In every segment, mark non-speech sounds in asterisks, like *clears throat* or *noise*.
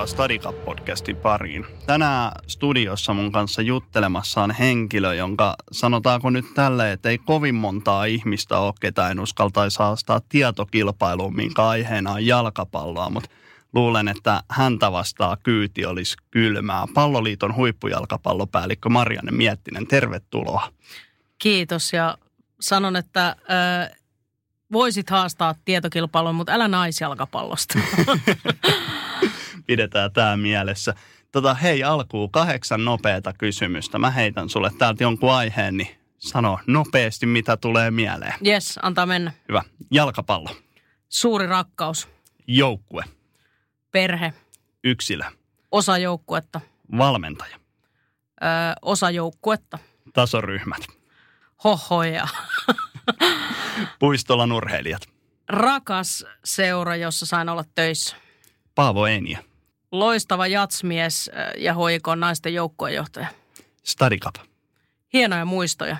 Tervetuloa Stadicap-podcastin pariin. Tänään studiossa mun kanssa juttelemassa on henkilö, jonka sanotaanko nyt tälle, että ei kovin montaa ihmistä ole, ketä en uskaltaisi haastaa tietokilpailuun, minkä aiheena on jalkapalloa, mutta luulen, että häntä vastaa kyyti olisi kylmää. Palloliiton huippujalkapallopäällikkö Marianne Miettinen, tervetuloa. Kiitos ja sanon, että äh, voisit haastaa tietokilpailun, mutta älä naisjalkapallosta. *laughs* Pidetään tämä mielessä. Tota, hei, alkuun kahdeksan nopeata kysymystä. Mä heitän sulle täältä jonkun aiheen, niin sano nopeasti, mitä tulee mieleen. Yes, antaa mennä. Hyvä. Jalkapallo. Suuri rakkaus, Joukkue. perhe, Yksilö. osa joukkuetta, Valmentaja. ö, osa joukkuetta, Tasoryhmät. hohoja, *laughs* Puistolan urheilijat. rakas seura, jossa sain olla töissä. Paavo Eniä. Loistava jatsmies ö, ja hoikon naisten joukkuejohtaja. Stadicap. Hienoja muistoja.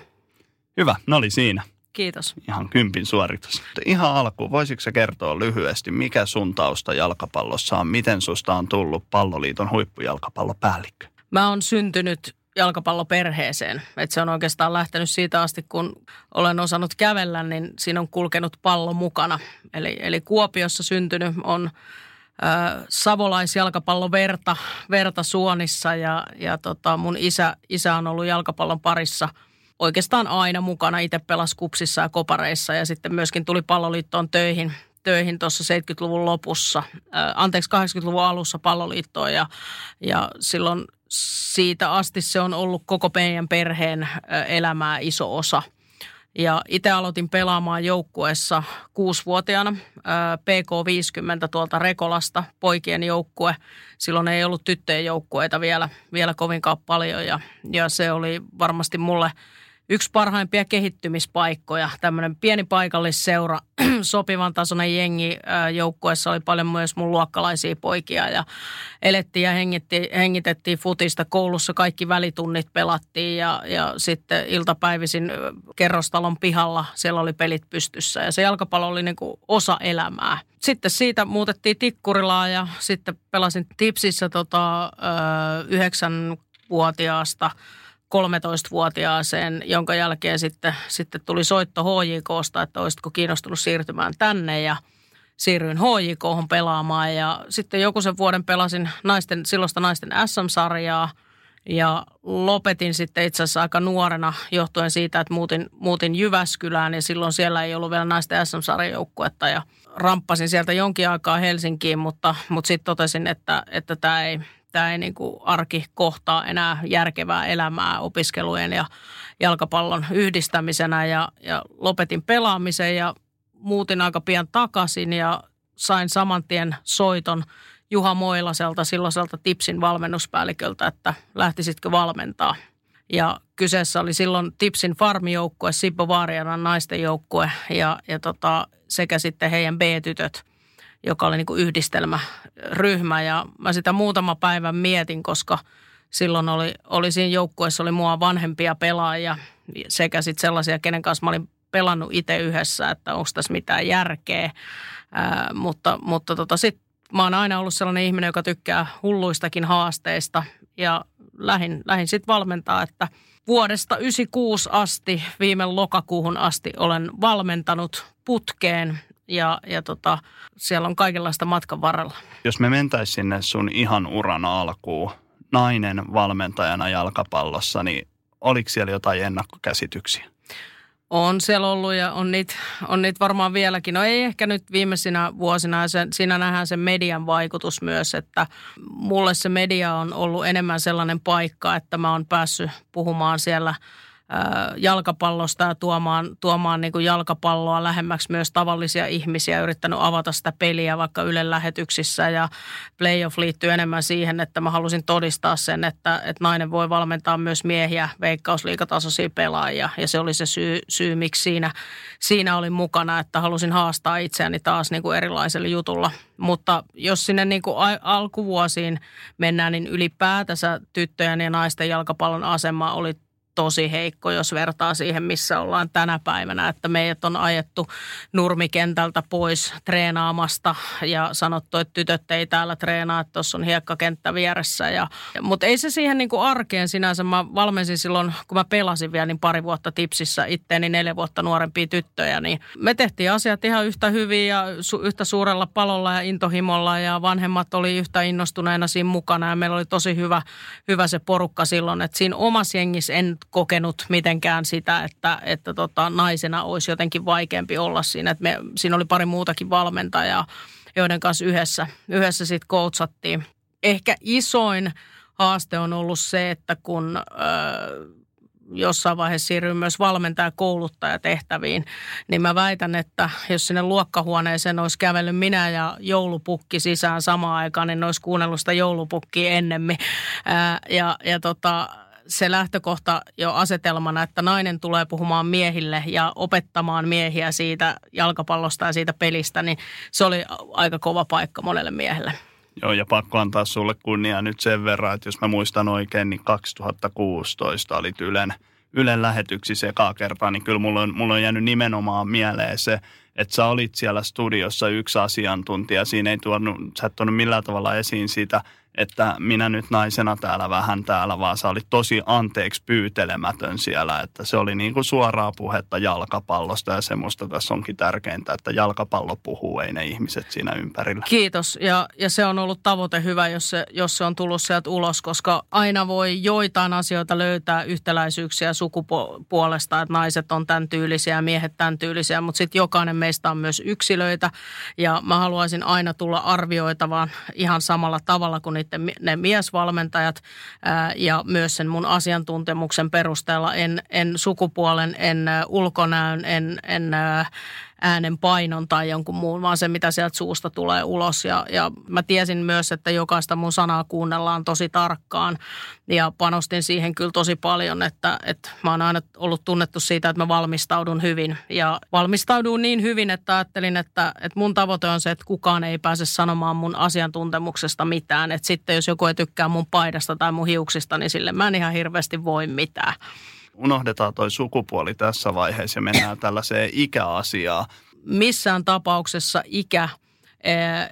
Hyvä, ne oli siinä. Kiitos. Ihan kympin suoritus. Ihan alkuun, voisitko sä kertoa lyhyesti, mikä sun tausta jalkapallossa on? Miten susta on tullut palloliiton huippujalkapallopäällikkö? Mä oon syntynyt jalkapalloperheeseen. Et se on oikeastaan lähtenyt siitä asti, kun olen osannut kävellä, niin siinä on kulkenut pallo mukana. Eli, eli Kuopiossa syntynyt on äh, savolaisjalkapalloverta verta suonissa ja, ja tota, mun isä, isä on ollut jalkapallon parissa oikeastaan aina mukana. Itse pelasi kupsissa ja kopareissa ja sitten myöskin tuli palloliittoon töihin töihin tuossa 70-luvun lopussa, äh, anteeksi 80-luvun alussa palloliittoon ja, ja silloin siitä asti se on ollut koko meidän perheen elämää iso osa. Ja itse aloitin pelaamaan joukkueessa kuusivuotiaana äh, PK50 tuolta Rekolasta, poikien joukkue. Silloin ei ollut tyttöjen joukkueita vielä, vielä kovinkaan paljon ja, ja se oli varmasti mulle yksi parhaimpia kehittymispaikkoja. Tämmöinen pieni paikallisseura, *clears throat* sopivan tasoinen jengi joukkueessa oli paljon myös mun luokkalaisia poikia ja elettiin ja hengitti, hengitettiin futista. Koulussa kaikki välitunnit pelattiin ja, ja sitten iltapäivisin kerrostalon pihalla siellä oli pelit pystyssä ja se jalkapallo oli niin kuin osa elämää. Sitten siitä muutettiin Tikkurilaan ja sitten pelasin Tipsissä tota, ö, yhdeksänvuotiaasta 13-vuotiaaseen, jonka jälkeen sitten, sitten tuli soitto HJKsta, että olisitko kiinnostunut siirtymään tänne ja siirryin HJKhon pelaamaan. Ja sitten joku sen vuoden pelasin naisten, silloista naisten SM-sarjaa ja lopetin sitten itse asiassa aika nuorena johtuen siitä, että muutin, muutin Jyväskylään ja silloin siellä ei ollut vielä naisten SM-sarjajoukkuetta ja ramppasin sieltä jonkin aikaa Helsinkiin, mutta, mutta sitten totesin, että, että tämä ei, tämä ei niin kuin arki kohtaa enää järkevää elämää opiskelujen ja jalkapallon yhdistämisenä ja, ja lopetin pelaamisen ja muutin aika pian takaisin ja sain saman tien soiton Juha Moilaselta, silloiselta Tipsin valmennuspäälliköltä, että lähtisitkö valmentaa. Ja kyseessä oli silloin Tipsin farmijoukkue, Sippo Vaarianan naisten joukkue ja, ja tota, sekä sitten heidän B-tytöt – joka oli niin kuin yhdistelmäryhmä. Ja mä sitä muutama päivän mietin, koska silloin oli, oli siinä joukkueessa oli mua vanhempia pelaajia sekä sitten sellaisia, kenen kanssa mä olin pelannut itse yhdessä, että onko tässä mitään järkeä. Ää, mutta mutta tota, sitten mä oon aina ollut sellainen ihminen, joka tykkää hulluistakin haasteista ja lähin, lähin sitten valmentaa, että vuodesta 96 asti, viime lokakuuhun asti olen valmentanut putkeen ja, ja tota, siellä on kaikenlaista matkan varrella. Jos me mentäisiin sinne sun ihan uran alkuun, nainen valmentajana jalkapallossa, niin oliko siellä jotain ennakkokäsityksiä? On siellä ollut ja on niitä, on niitä varmaan vieläkin. No ei ehkä nyt viimeisinä vuosina. Se, siinä nähdään se median vaikutus myös, että mulle se media on ollut enemmän sellainen paikka, että mä oon päässyt puhumaan siellä – jalkapallosta ja tuomaan, tuomaan niin kuin jalkapalloa lähemmäksi myös tavallisia ihmisiä, yrittänyt avata sitä peliä vaikka Ylen lähetyksissä ja playoff liittyy enemmän siihen, että mä halusin todistaa sen, että, että nainen voi valmentaa myös miehiä veikkausliikatasoisia pelaajia ja se oli se syy, syy miksi siinä, siinä olin mukana, että halusin haastaa itseäni taas niin kuin erilaisella jutulla. Mutta jos sinne niin kuin alkuvuosiin mennään, niin ylipäätänsä tyttöjen ja naisten jalkapallon asema oli tosi heikko, jos vertaa siihen, missä ollaan tänä päivänä. Että meidät on ajettu nurmikentältä pois treenaamasta ja sanottu, että tytöt ei täällä treenaa, että tuossa on hiekkakenttä vieressä. Ja, mutta ei se siihen niin kuin arkeen sinänsä. Mä valmensin silloin, kun mä pelasin vielä niin pari vuotta tipsissä itteeni neljä vuotta nuorempia tyttöjä, niin me tehtiin asiat ihan yhtä hyvin ja su- yhtä suurella palolla ja intohimolla ja vanhemmat oli yhtä innostuneena siinä mukana ja meillä oli tosi hyvä, hyvä se porukka silloin, että siinä omassa jengissä en kokenut mitenkään sitä, että, että tota, naisena olisi jotenkin vaikeampi olla siinä. Me, siinä oli pari muutakin valmentajaa, joiden kanssa yhdessä, yhdessä sitten koutsattiin. Ehkä isoin haaste on ollut se, että kun ö, jossain vaiheessa siirryin myös valmentaja kouluttajatehtäviin, niin mä väitän, että jos sinne luokkahuoneeseen olisi kävellyt minä ja joulupukki sisään samaan aikaan, niin ne olisi kuunnellut sitä joulupukkia ennemmin. Ää, ja, ja tota, se lähtökohta jo asetelmana, että nainen tulee puhumaan miehille ja opettamaan miehiä siitä jalkapallosta ja siitä pelistä, niin se oli aika kova paikka monelle miehelle. Joo, ja pakko antaa sulle kunnia nyt sen verran, että jos mä muistan oikein, niin 2016 oli Ylen, Ylen lähetyksissä ekaa kertaa, niin kyllä mulla on, mulla on jäänyt nimenomaan mieleen se, että sä olit siellä studiossa yksi asiantuntija. Siinä ei tuonut, sä et tuonut millään tavalla esiin sitä – että minä nyt naisena täällä vähän täällä, vaan se oli tosi anteeksi pyytelemätön siellä, että se oli niin kuin suoraa puhetta jalkapallosta ja semmoista tässä onkin tärkeintä, että jalkapallo puhuu, ei ne ihmiset siinä ympärillä. Kiitos ja, ja se on ollut tavoite hyvä, jos se, jos se on tullut sieltä ulos, koska aina voi joitain asioita löytää yhtäläisyyksiä sukupuolesta, että naiset on tämän tyylisiä ja miehet tämän tyylisiä, mutta sitten jokainen meistä on myös yksilöitä ja mä haluaisin aina tulla arvioitavaan ihan samalla tavalla kuin niiden, ne miesvalmentajat ää, ja myös sen mun asiantuntemuksen perusteella en, en sukupuolen, en ulkonäön, en, en ää, äänen painon tai jonkun muun, vaan se, mitä sieltä suusta tulee ulos. Ja, ja mä tiesin myös, että jokaista mun sanaa kuunnellaan tosi tarkkaan ja panostin siihen kyllä tosi paljon, että, että mä oon aina ollut tunnettu siitä, että mä valmistaudun hyvin. Ja valmistaudun niin hyvin, että ajattelin, että, että mun tavoite on se, että kukaan ei pääse sanomaan mun asiantuntemuksesta mitään. Että sitten jos joku ei tykkää mun paidasta tai mun hiuksista, niin sille mä en ihan hirveästi voi mitään unohdetaan toi sukupuoli tässä vaiheessa ja mennään *coughs* tällaiseen ikäasiaan. Missään tapauksessa ikä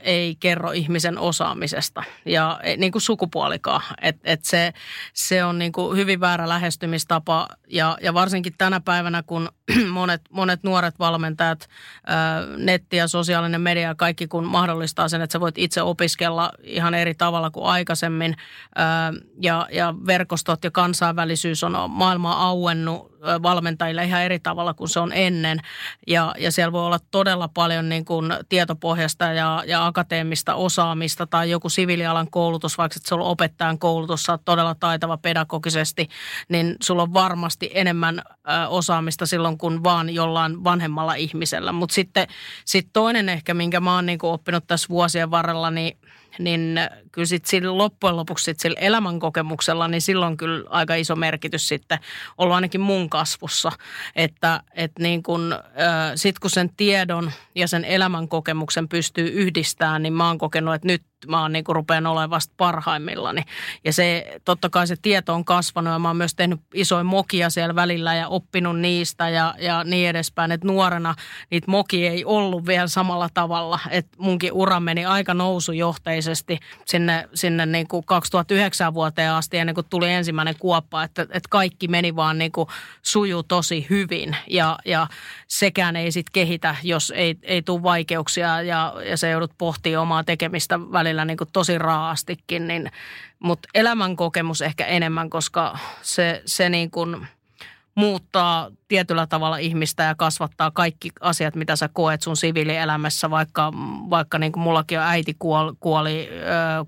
ei kerro ihmisen osaamisesta ja e, niin kuin sukupuolikaan. Et, et se, se on niin kuin hyvin väärä lähestymistapa ja, ja varsinkin tänä päivänä, kun *clears throat* monet, monet nuoret valmentajat, netti ja sosiaalinen media, kaikki kun mahdollistaa sen, että sä voit itse opiskella ihan eri tavalla kuin aikaisemmin ja, ja verkostot ja kansainvälisyys on maailmaa auennut valmentajille ihan eri tavalla kuin se on ennen. Ja, ja siellä voi olla todella paljon niin kuin tietopohjasta ja, ja akateemista osaamista tai joku siviilialan koulutus, vaikka sulla on opettajan koulutus, sä oot todella taitava pedagogisesti, niin sulla on varmasti enemmän osaamista silloin kuin vaan jollain vanhemmalla ihmisellä. Mutta sitten sit toinen ehkä, minkä mä oon niin kuin oppinut tässä vuosien varrella, niin niin kyllä sitten sillä loppujen lopuksi sit sillä elämänkokemuksella, niin silloin kyllä aika iso merkitys sitten ollut ainakin mun kasvussa. Että et niin kun, sit kun sen tiedon ja sen elämänkokemuksen pystyy yhdistämään, niin mä oon kokenut, että nyt mä oon niin rupean olemaan vasta parhaimmillani. Ja se, totta kai se tieto on kasvanut ja mä oon myös tehnyt isoja mokia siellä välillä ja oppinut niistä ja, ja niin edespäin. Että nuorena niitä mokia ei ollut vielä samalla tavalla. Että munkin ura meni aika nousujohteisesti sinne, sinne niin kuin 2009 vuoteen asti ennen kuin tuli ensimmäinen kuoppa. Että, että kaikki meni vaan niin kuin suju tosi hyvin ja, ja sekään ei sitten kehitä, jos ei, ei tule vaikeuksia ja, ja se joudut pohtimaan omaa tekemistä välillä välillä niin kuin tosi raastikin, niin, mutta elämänkokemus ehkä enemmän, koska se, se niin kuin muuttaa tietyllä tavalla ihmistä ja kasvattaa kaikki asiat, mitä sä koet sun siviilielämässä, vaikka, vaikka niin kuin mullakin on äiti kuoli, kuoli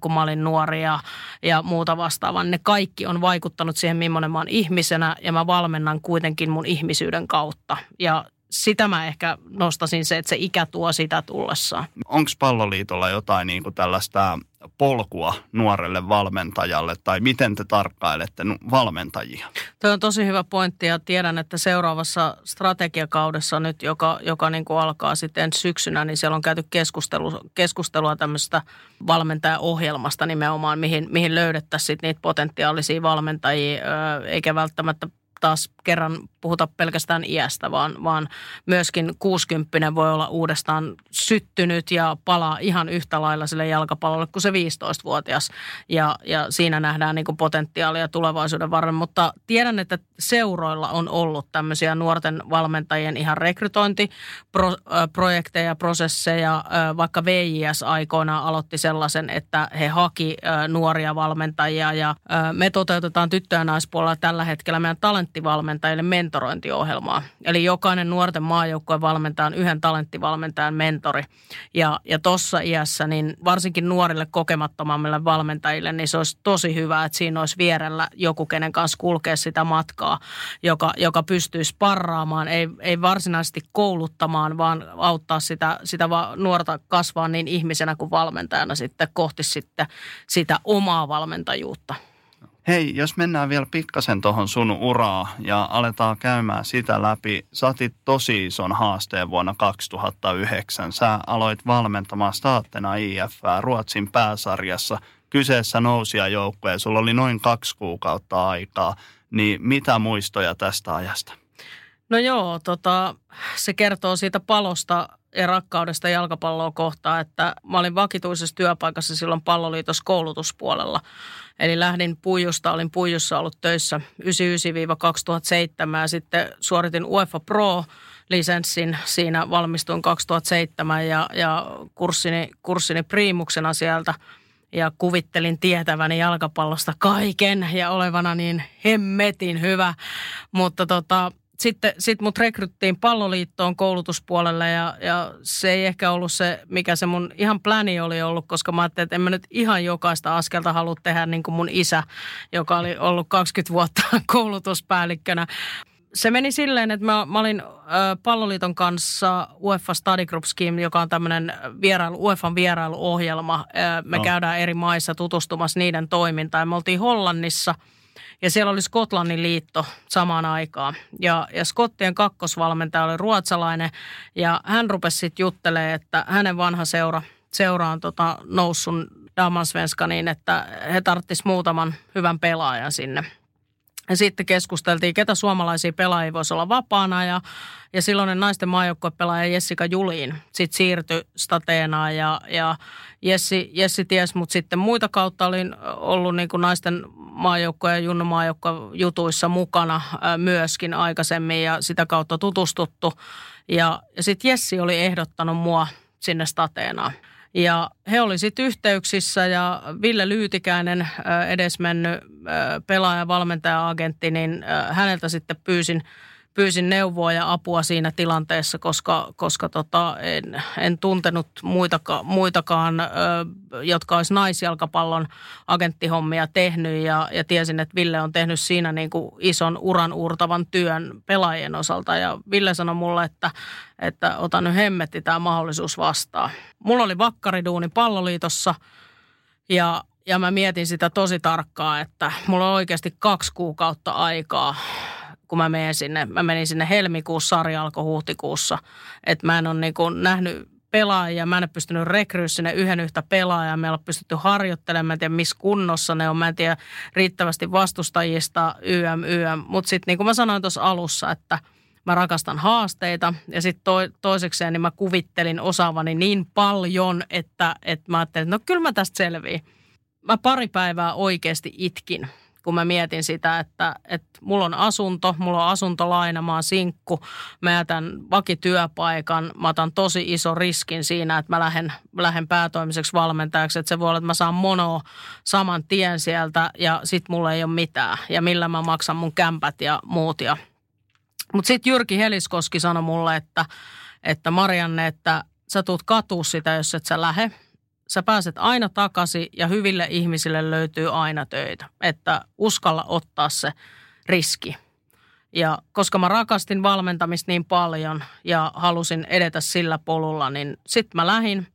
kun mä olin nuori ja, ja muuta vastaavaa. Ne kaikki on vaikuttanut siihen, millainen mä oon ihmisenä ja mä valmennan kuitenkin mun ihmisyyden kautta. Ja sitä mä ehkä nostasin se, että se ikä tuo sitä tullessaan. Onko palloliitolla jotain niin kuin tällaista polkua nuorelle valmentajalle tai miten te tarkkailette valmentajia? Tuo on tosi hyvä pointti ja tiedän, että seuraavassa strategiakaudessa nyt, joka, joka niin kuin alkaa sitten syksynä, niin siellä on käyty keskustelu, keskustelua tämmöistä valmentajaohjelmasta nimenomaan, mihin, mihin löydettäisiin niitä potentiaalisia valmentajia, eikä välttämättä taas kerran puhuta pelkästään iästä, vaan, vaan myöskin 60 voi olla uudestaan syttynyt ja palaa ihan yhtä lailla sille jalkapallolle kuin se 15-vuotias. Ja, ja siinä nähdään niin potentiaalia tulevaisuuden varren. Mutta tiedän, että seuroilla on ollut tämmöisiä nuorten valmentajien ihan rekrytointiprojekteja, prosesseja. Vaikka VJS aikoinaan aloitti sellaisen, että he haki nuoria valmentajia ja me toteutetaan tyttö- ja naispuolella tällä hetkellä meidän talenttivalmentajille mentorointiohjelmaa. Eli jokainen nuorten maajoukkue valmentaa on yhden talenttivalmentajan mentori. Ja, ja tuossa iässä, niin varsinkin nuorille kokemattomammille valmentajille, niin se olisi tosi hyvä, että siinä olisi vierellä joku, kenen kanssa kulkea sitä matkaa, joka, joka pystyy sparraamaan, ei, ei varsinaisesti kouluttamaan, vaan auttaa sitä, sitä nuorta kasvaa niin ihmisenä kuin valmentajana sitten kohti sitten sitä omaa valmentajuutta. Hei, jos mennään vielä pikkasen tuohon sun uraa ja aletaan käymään sitä läpi. Saatit tosi ison haasteen vuonna 2009. Sä aloit valmentamaan Staattena IF Ruotsin pääsarjassa. Kyseessä nousia joukkoja. Sulla oli noin kaksi kuukautta aikaa. Niin mitä muistoja tästä ajasta? No joo, tota, se kertoo siitä palosta ja rakkaudesta jalkapalloa kohtaan, että mä olin vakituisessa työpaikassa silloin palloliitos koulutuspuolella. Eli lähdin Puijusta, olin Puijussa ollut töissä 99-2007 ja sitten suoritin UEFA Pro lisenssin. Siinä valmistuin 2007 ja, ja kurssini, kurssini priimuksena sieltä ja kuvittelin tietäväni jalkapallosta kaiken ja olevana niin hemmetin hyvä. Mutta tota, sitten sit mut rekryttiin palloliittoon koulutuspuolelle ja, ja se ei ehkä ollut se, mikä se mun ihan pläni oli ollut, koska mä ajattelin, että en mä nyt ihan jokaista askelta halua tehdä niin kuin mun isä, joka oli ollut 20 vuotta *laughs* koulutuspäällikkönä. Se meni silleen, että mä, mä olin palloliiton kanssa UEFA Study Group Scheme, joka on tämmöinen vierailu, UEFan vierailuohjelma. Me no. käydään eri maissa tutustumassa niiden toimintaan. Me oltiin Hollannissa – ja siellä oli Skotlannin liitto samaan aikaan. Ja, ja Skottien kakkosvalmentaja oli ruotsalainen ja hän rupesi sitten juttelemaan, että hänen vanha seura, seura on tota, noussut Damansvenska niin, että he tarvitsisivat muutaman hyvän pelaajan sinne – ja sitten keskusteltiin, ketä suomalaisia pelaajia voisi olla vapaana ja, ja silloinen naisten maajoukkuepelaaja Jessica Juliin sitten siirtyi Stateenaan ja, ja Jessi, Jessi ties, mutta sitten muita kautta olin ollut niin kuin naisten maajoukkoja ja Junnu jutuissa mukana myöskin aikaisemmin ja sitä kautta tutustuttu. Ja, ja sitten Jessi oli ehdottanut mua sinne Stateenaan. Ja he oli sitten yhteyksissä ja Ville Lyytikäinen, edesmennyt pelaaja, valmentaja, agentti, niin häneltä sitten pyysin – pyysin neuvoa ja apua siinä tilanteessa, koska, koska tota, en, en tuntenut muitaka, muitakaan, ö, jotka olisi naisjalkapallon agenttihommia tehnyt ja, ja tiesin, että Ville on tehnyt siinä niin kuin ison uran uurtavan työn pelaajien osalta ja Ville sanoi mulle, että, että otan nyt hemmetti tämä mahdollisuus vastaan. Mulla oli vakkariduuni palloliitossa ja ja mä mietin sitä tosi tarkkaa, että mulla on oikeasti kaksi kuukautta aikaa kun mä menen sinne. Mä menin sinne helmikuussa, sarja alkoi huhtikuussa. Että mä en ole niin kuin nähnyt pelaajia. Mä en ole pystynyt rekryä sinne yhden yhtä pelaajaa. Me ei pystytty harjoittelemaan. Mä en tiedä, missä kunnossa ne on. Mä en tiedä riittävästi vastustajista, YM, YM. Mutta sitten niin kuin mä sanoin tuossa alussa, että mä rakastan haasteita. Ja sitten to, toisekseen niin mä kuvittelin osaavani niin paljon, että, että mä ajattelin, että no kyllä mä tästä selviin. Mä pari päivää oikeasti itkin kun mä mietin sitä, että, että mulla on asunto, mulla on asuntolaina, mä oon sinkku, mä jätän vakityöpaikan, mä otan tosi iso riskin siinä, että mä lähden, lähden päätoimiseksi valmentajaksi, että se voi olla, että mä saan mono saman tien sieltä ja sit mulla ei ole mitään ja millä mä maksan mun kämpät ja muut ja Mutta sitten Jyrki Heliskoski sanoi mulle, että, että Marianne, että sä tuut katua sitä, jos et sä lähe. Sä pääset aina takaisin ja hyville ihmisille löytyy aina töitä. Että uskalla ottaa se riski. Ja koska mä rakastin valmentamista niin paljon ja halusin edetä sillä polulla, niin sitten mä lähin.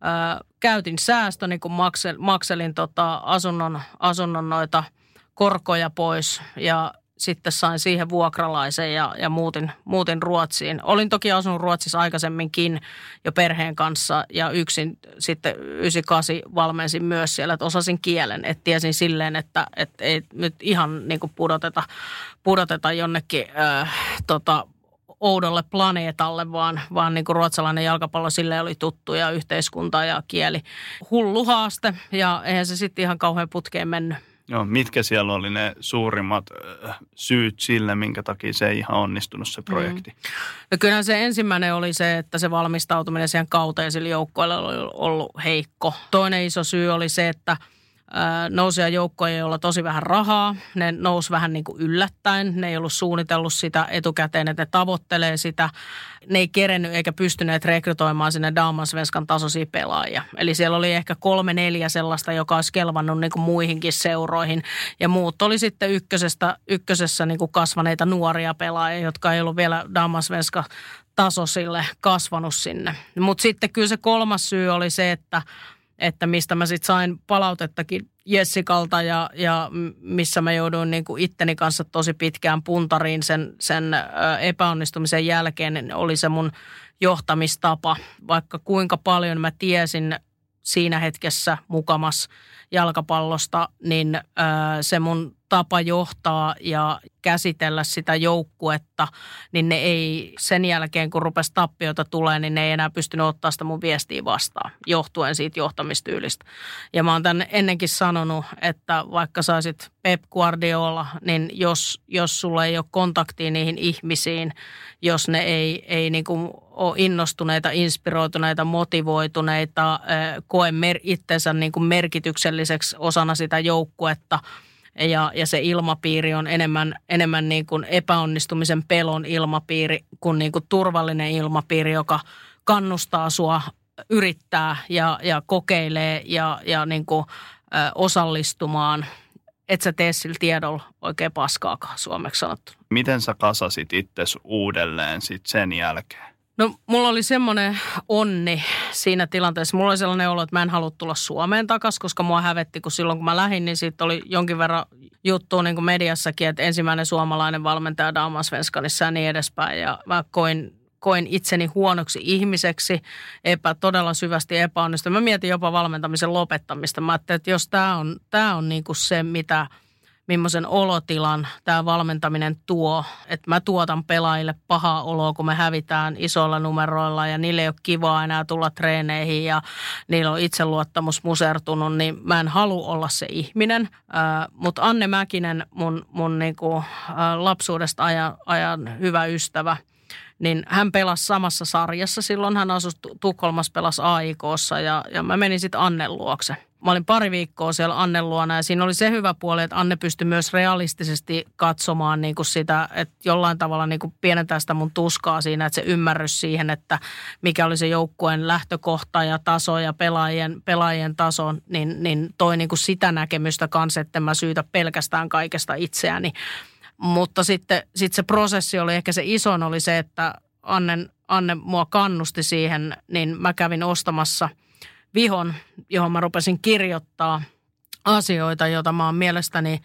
Ää, käytin säästöni, kun maksel, makselin tota asunnon, asunnon noita korkoja pois ja sitten sain siihen vuokralaisen ja, ja muutin, muutin Ruotsiin. Olin toki asunut Ruotsissa aikaisemminkin jo perheen kanssa ja yksin sitten 98 valmensin myös siellä, että osasin kielen. Että tiesin silleen, että, että ei nyt ihan niin kuin pudoteta, pudoteta jonnekin äh, tota, oudolle planeetalle, vaan, vaan niin kuin ruotsalainen jalkapallo sille oli tuttu ja yhteiskunta ja kieli. Hullu haaste ja eihän se sitten ihan kauhean putkeen mennyt. Joo, mitkä siellä oli ne suurimmat syyt sille, minkä takia se ei ihan onnistunut se projekti? Mm. No kyllähän se ensimmäinen oli se, että se valmistautuminen siihen kauteen sillä joukkoilla oli ollut heikko. Toinen iso syy oli se, että – nousia joukkoja, joilla tosi vähän rahaa. Ne nousi vähän niin kuin yllättäen. Ne ei ollut suunnitellut sitä etukäteen, että ne tavoittelee sitä. Ne ei kerennyt eikä pystyneet rekrytoimaan sinne Damasvenskan tasoisia pelaajia. Eli siellä oli ehkä kolme, neljä sellaista, joka olisi kelvannut niin kuin muihinkin seuroihin. Ja muut oli sitten ykkösestä, ykkösessä niin kuin kasvaneita nuoria pelaajia, jotka ei ollut vielä Damasvenska tasoisille kasvanut sinne. Mutta sitten kyllä se kolmas syy oli se, että – että mistä mä sitten sain palautettakin Jessikalta ja, ja missä mä jouduin niin kuin itteni kanssa tosi pitkään puntariin sen, sen epäonnistumisen jälkeen, niin oli se mun johtamistapa. Vaikka kuinka paljon mä tiesin siinä hetkessä mukamas jalkapallosta, niin se mun tapa johtaa ja käsitellä sitä joukkuetta, niin ne ei sen jälkeen, kun rupesi tappioita tulee, niin ne ei enää pystynyt ottaa sitä mun viestiä vastaan, johtuen siitä johtamistyylistä. Ja mä oon tänne ennenkin sanonut, että vaikka saisit Pep Guardiola, niin jos, jos sulla ei ole kontaktia niihin ihmisiin, jos ne ei, ei niin kuin ole innostuneita, inspiroituneita, motivoituneita, koe mer- itsensä niin kuin merkitykselliseksi osana sitä joukkuetta – ja, ja se ilmapiiri on enemmän, enemmän niin kuin epäonnistumisen pelon ilmapiiri kuin, niin kuin turvallinen ilmapiiri, joka kannustaa sua yrittää ja, ja kokeilee ja, ja niin kuin, ö, osallistumaan. Et sä tee sillä tiedolla oikein paskaakaan suomeksi sanottu. Miten sä kasasit itsesi uudelleen sit sen jälkeen? No mulla oli semmoinen onni siinä tilanteessa. Mulla oli sellainen olo, että mä en halua tulla Suomeen takaisin, koska mua hävetti, kun silloin kun mä lähdin, niin siitä oli jonkin verran juttua niin kuin mediassakin, että ensimmäinen suomalainen valmentaja Damasvenskanissa ja niin edespäin. Ja mä koin, koin itseni huonoksi ihmiseksi, epä, todella syvästi epäonnistunut. Mä mietin jopa valmentamisen lopettamista. Mä ajattelin, että jos tämä on, tää on niin kuin se, mitä – millaisen olotilan tämä valmentaminen tuo. Että mä tuotan pelaajille pahaa oloa, kun me hävitään isoilla numeroilla ja niille ei ole kivaa enää tulla treeneihin ja niillä on itseluottamus musertunut, niin mä en halua olla se ihminen. Mutta Anne Mäkinen, mun, mun niinku, lapsuudesta ajan, ajan hyvä ystävä – niin hän pelasi samassa sarjassa. Silloin hän asui Tukholmassa, pelasi AIKssa ja, ja mä menin sitten Annen luokse. Mä olin pari viikkoa siellä Annen luona ja siinä oli se hyvä puoli, että Anne pystyi myös realistisesti katsomaan niin kuin sitä, että jollain tavalla niin kuin pienentää sitä mun tuskaa siinä, että se ymmärrys siihen, että mikä oli se joukkueen lähtökohta ja taso ja pelaajien, pelaajien taso, niin, niin toi niin kuin sitä näkemystä kanssa, että mä syytä pelkästään kaikesta itseäni. Mutta sitten sit se prosessi oli ehkä se ison oli se, että Anne, Anne mua kannusti siihen, niin mä kävin ostamassa – vihon, johon mä rupesin kirjoittaa asioita, joita mä oon mielestäni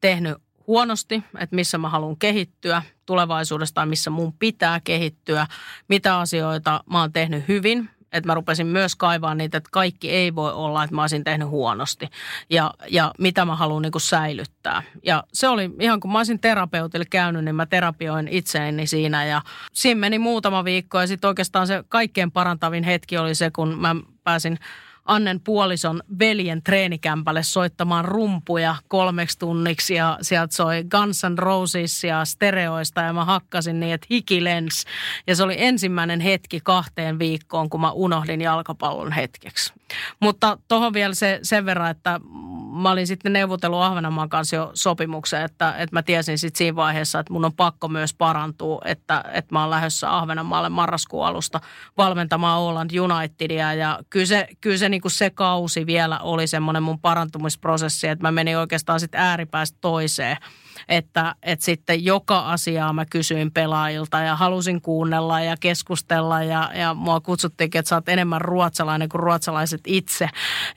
tehnyt huonosti, että missä mä haluan kehittyä tulevaisuudesta tai missä mun pitää kehittyä, mitä asioita mä oon tehnyt hyvin, että mä rupesin myös kaivaa niitä, että kaikki ei voi olla, että mä olisin tehnyt huonosti ja, ja mitä mä haluan niin kuin säilyttää. Ja se oli ihan kun mä olisin terapeutille käynyt, niin mä terapioin itseäni siinä ja siinä meni muutama viikko ja sitten oikeastaan se kaikkein parantavin hetki oli se, kun mä pääsin Annen puolison veljen treenikämpälle soittamaan rumpuja kolmeksi tunniksi ja sieltä soi Guns N' Roses ja stereoista ja mä hakkasin niin, että hiki lens. Ja se oli ensimmäinen hetki kahteen viikkoon, kun mä unohdin jalkapallon hetkeksi. Mutta tuohon vielä se, sen verran, että mä olin sitten neuvotellut Ahvenanmaan kanssa jo sopimuksen, että, että mä tiesin sitten siinä vaiheessa, että mun on pakko myös parantua, että, että mä oon lähdössä Ahvenanmaalle marraskuun alusta valmentamaan Oland Unitedia. Ja kyllä se, kyllä se, niin kuin se kausi vielä oli semmoinen mun parantumisprosessi, että mä menin oikeastaan sitten ääripäästä toiseen – että, että sitten joka asiaa mä kysyin pelaajilta ja halusin kuunnella ja keskustella ja, ja mua kutsuttiinkin, että sä oot enemmän ruotsalainen kuin ruotsalaiset itse.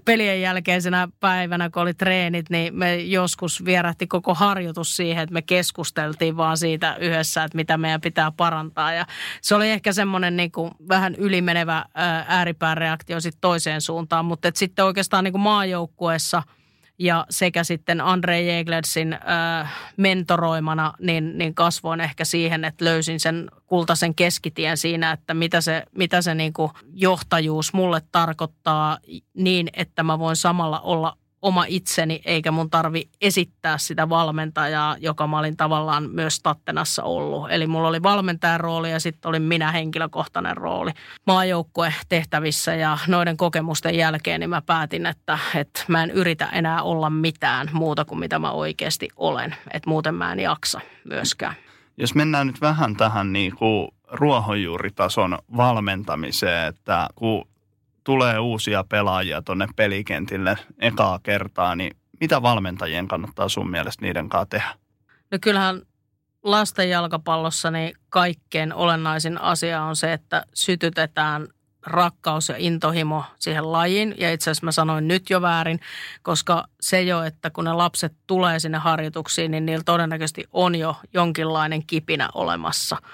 Pelien jälkeisenä päivänä, kun oli treenit, niin me joskus vierähti koko harjoitus siihen, että me keskusteltiin vaan siitä yhdessä, että mitä meidän pitää parantaa ja se oli ehkä semmoinen niin kuin vähän ylimenevä ääripääreaktio sitten toiseen suuntaan, mutta sitten oikeastaan niin kuin maajoukkueessa – ja sekä sitten Andre Jeglersin äh, mentoroimana, niin, niin kasvoin ehkä siihen, että löysin sen kultaisen keskitien siinä, että mitä se, mitä se niin kuin johtajuus mulle tarkoittaa niin, että mä voin samalla olla oma itseni, eikä mun tarvi esittää sitä valmentajaa, joka mä olin tavallaan myös Tattenassa ollut. Eli mulla oli valmentajan rooli ja sitten oli minä henkilökohtainen rooli maajoukkue tehtävissä ja noiden kokemusten jälkeen niin mä päätin, että, että mä en yritä enää olla mitään muuta kuin mitä mä oikeasti olen. Että muuten mä en jaksa myöskään. Jos mennään nyt vähän tähän niin kuin ruohonjuuritason valmentamiseen, että kun tulee uusia pelaajia tuonne pelikentille ekaa kertaa, niin mitä valmentajien kannattaa sun mielestä niiden kanssa tehdä? No kyllähän lasten jalkapallossa niin kaikkein olennaisin asia on se, että sytytetään rakkaus ja intohimo siihen lajiin. Ja itse asiassa mä sanoin nyt jo väärin, koska se jo, että kun ne lapset tulee sinne harjoituksiin, niin niillä todennäköisesti on jo jonkinlainen kipinä olemassa –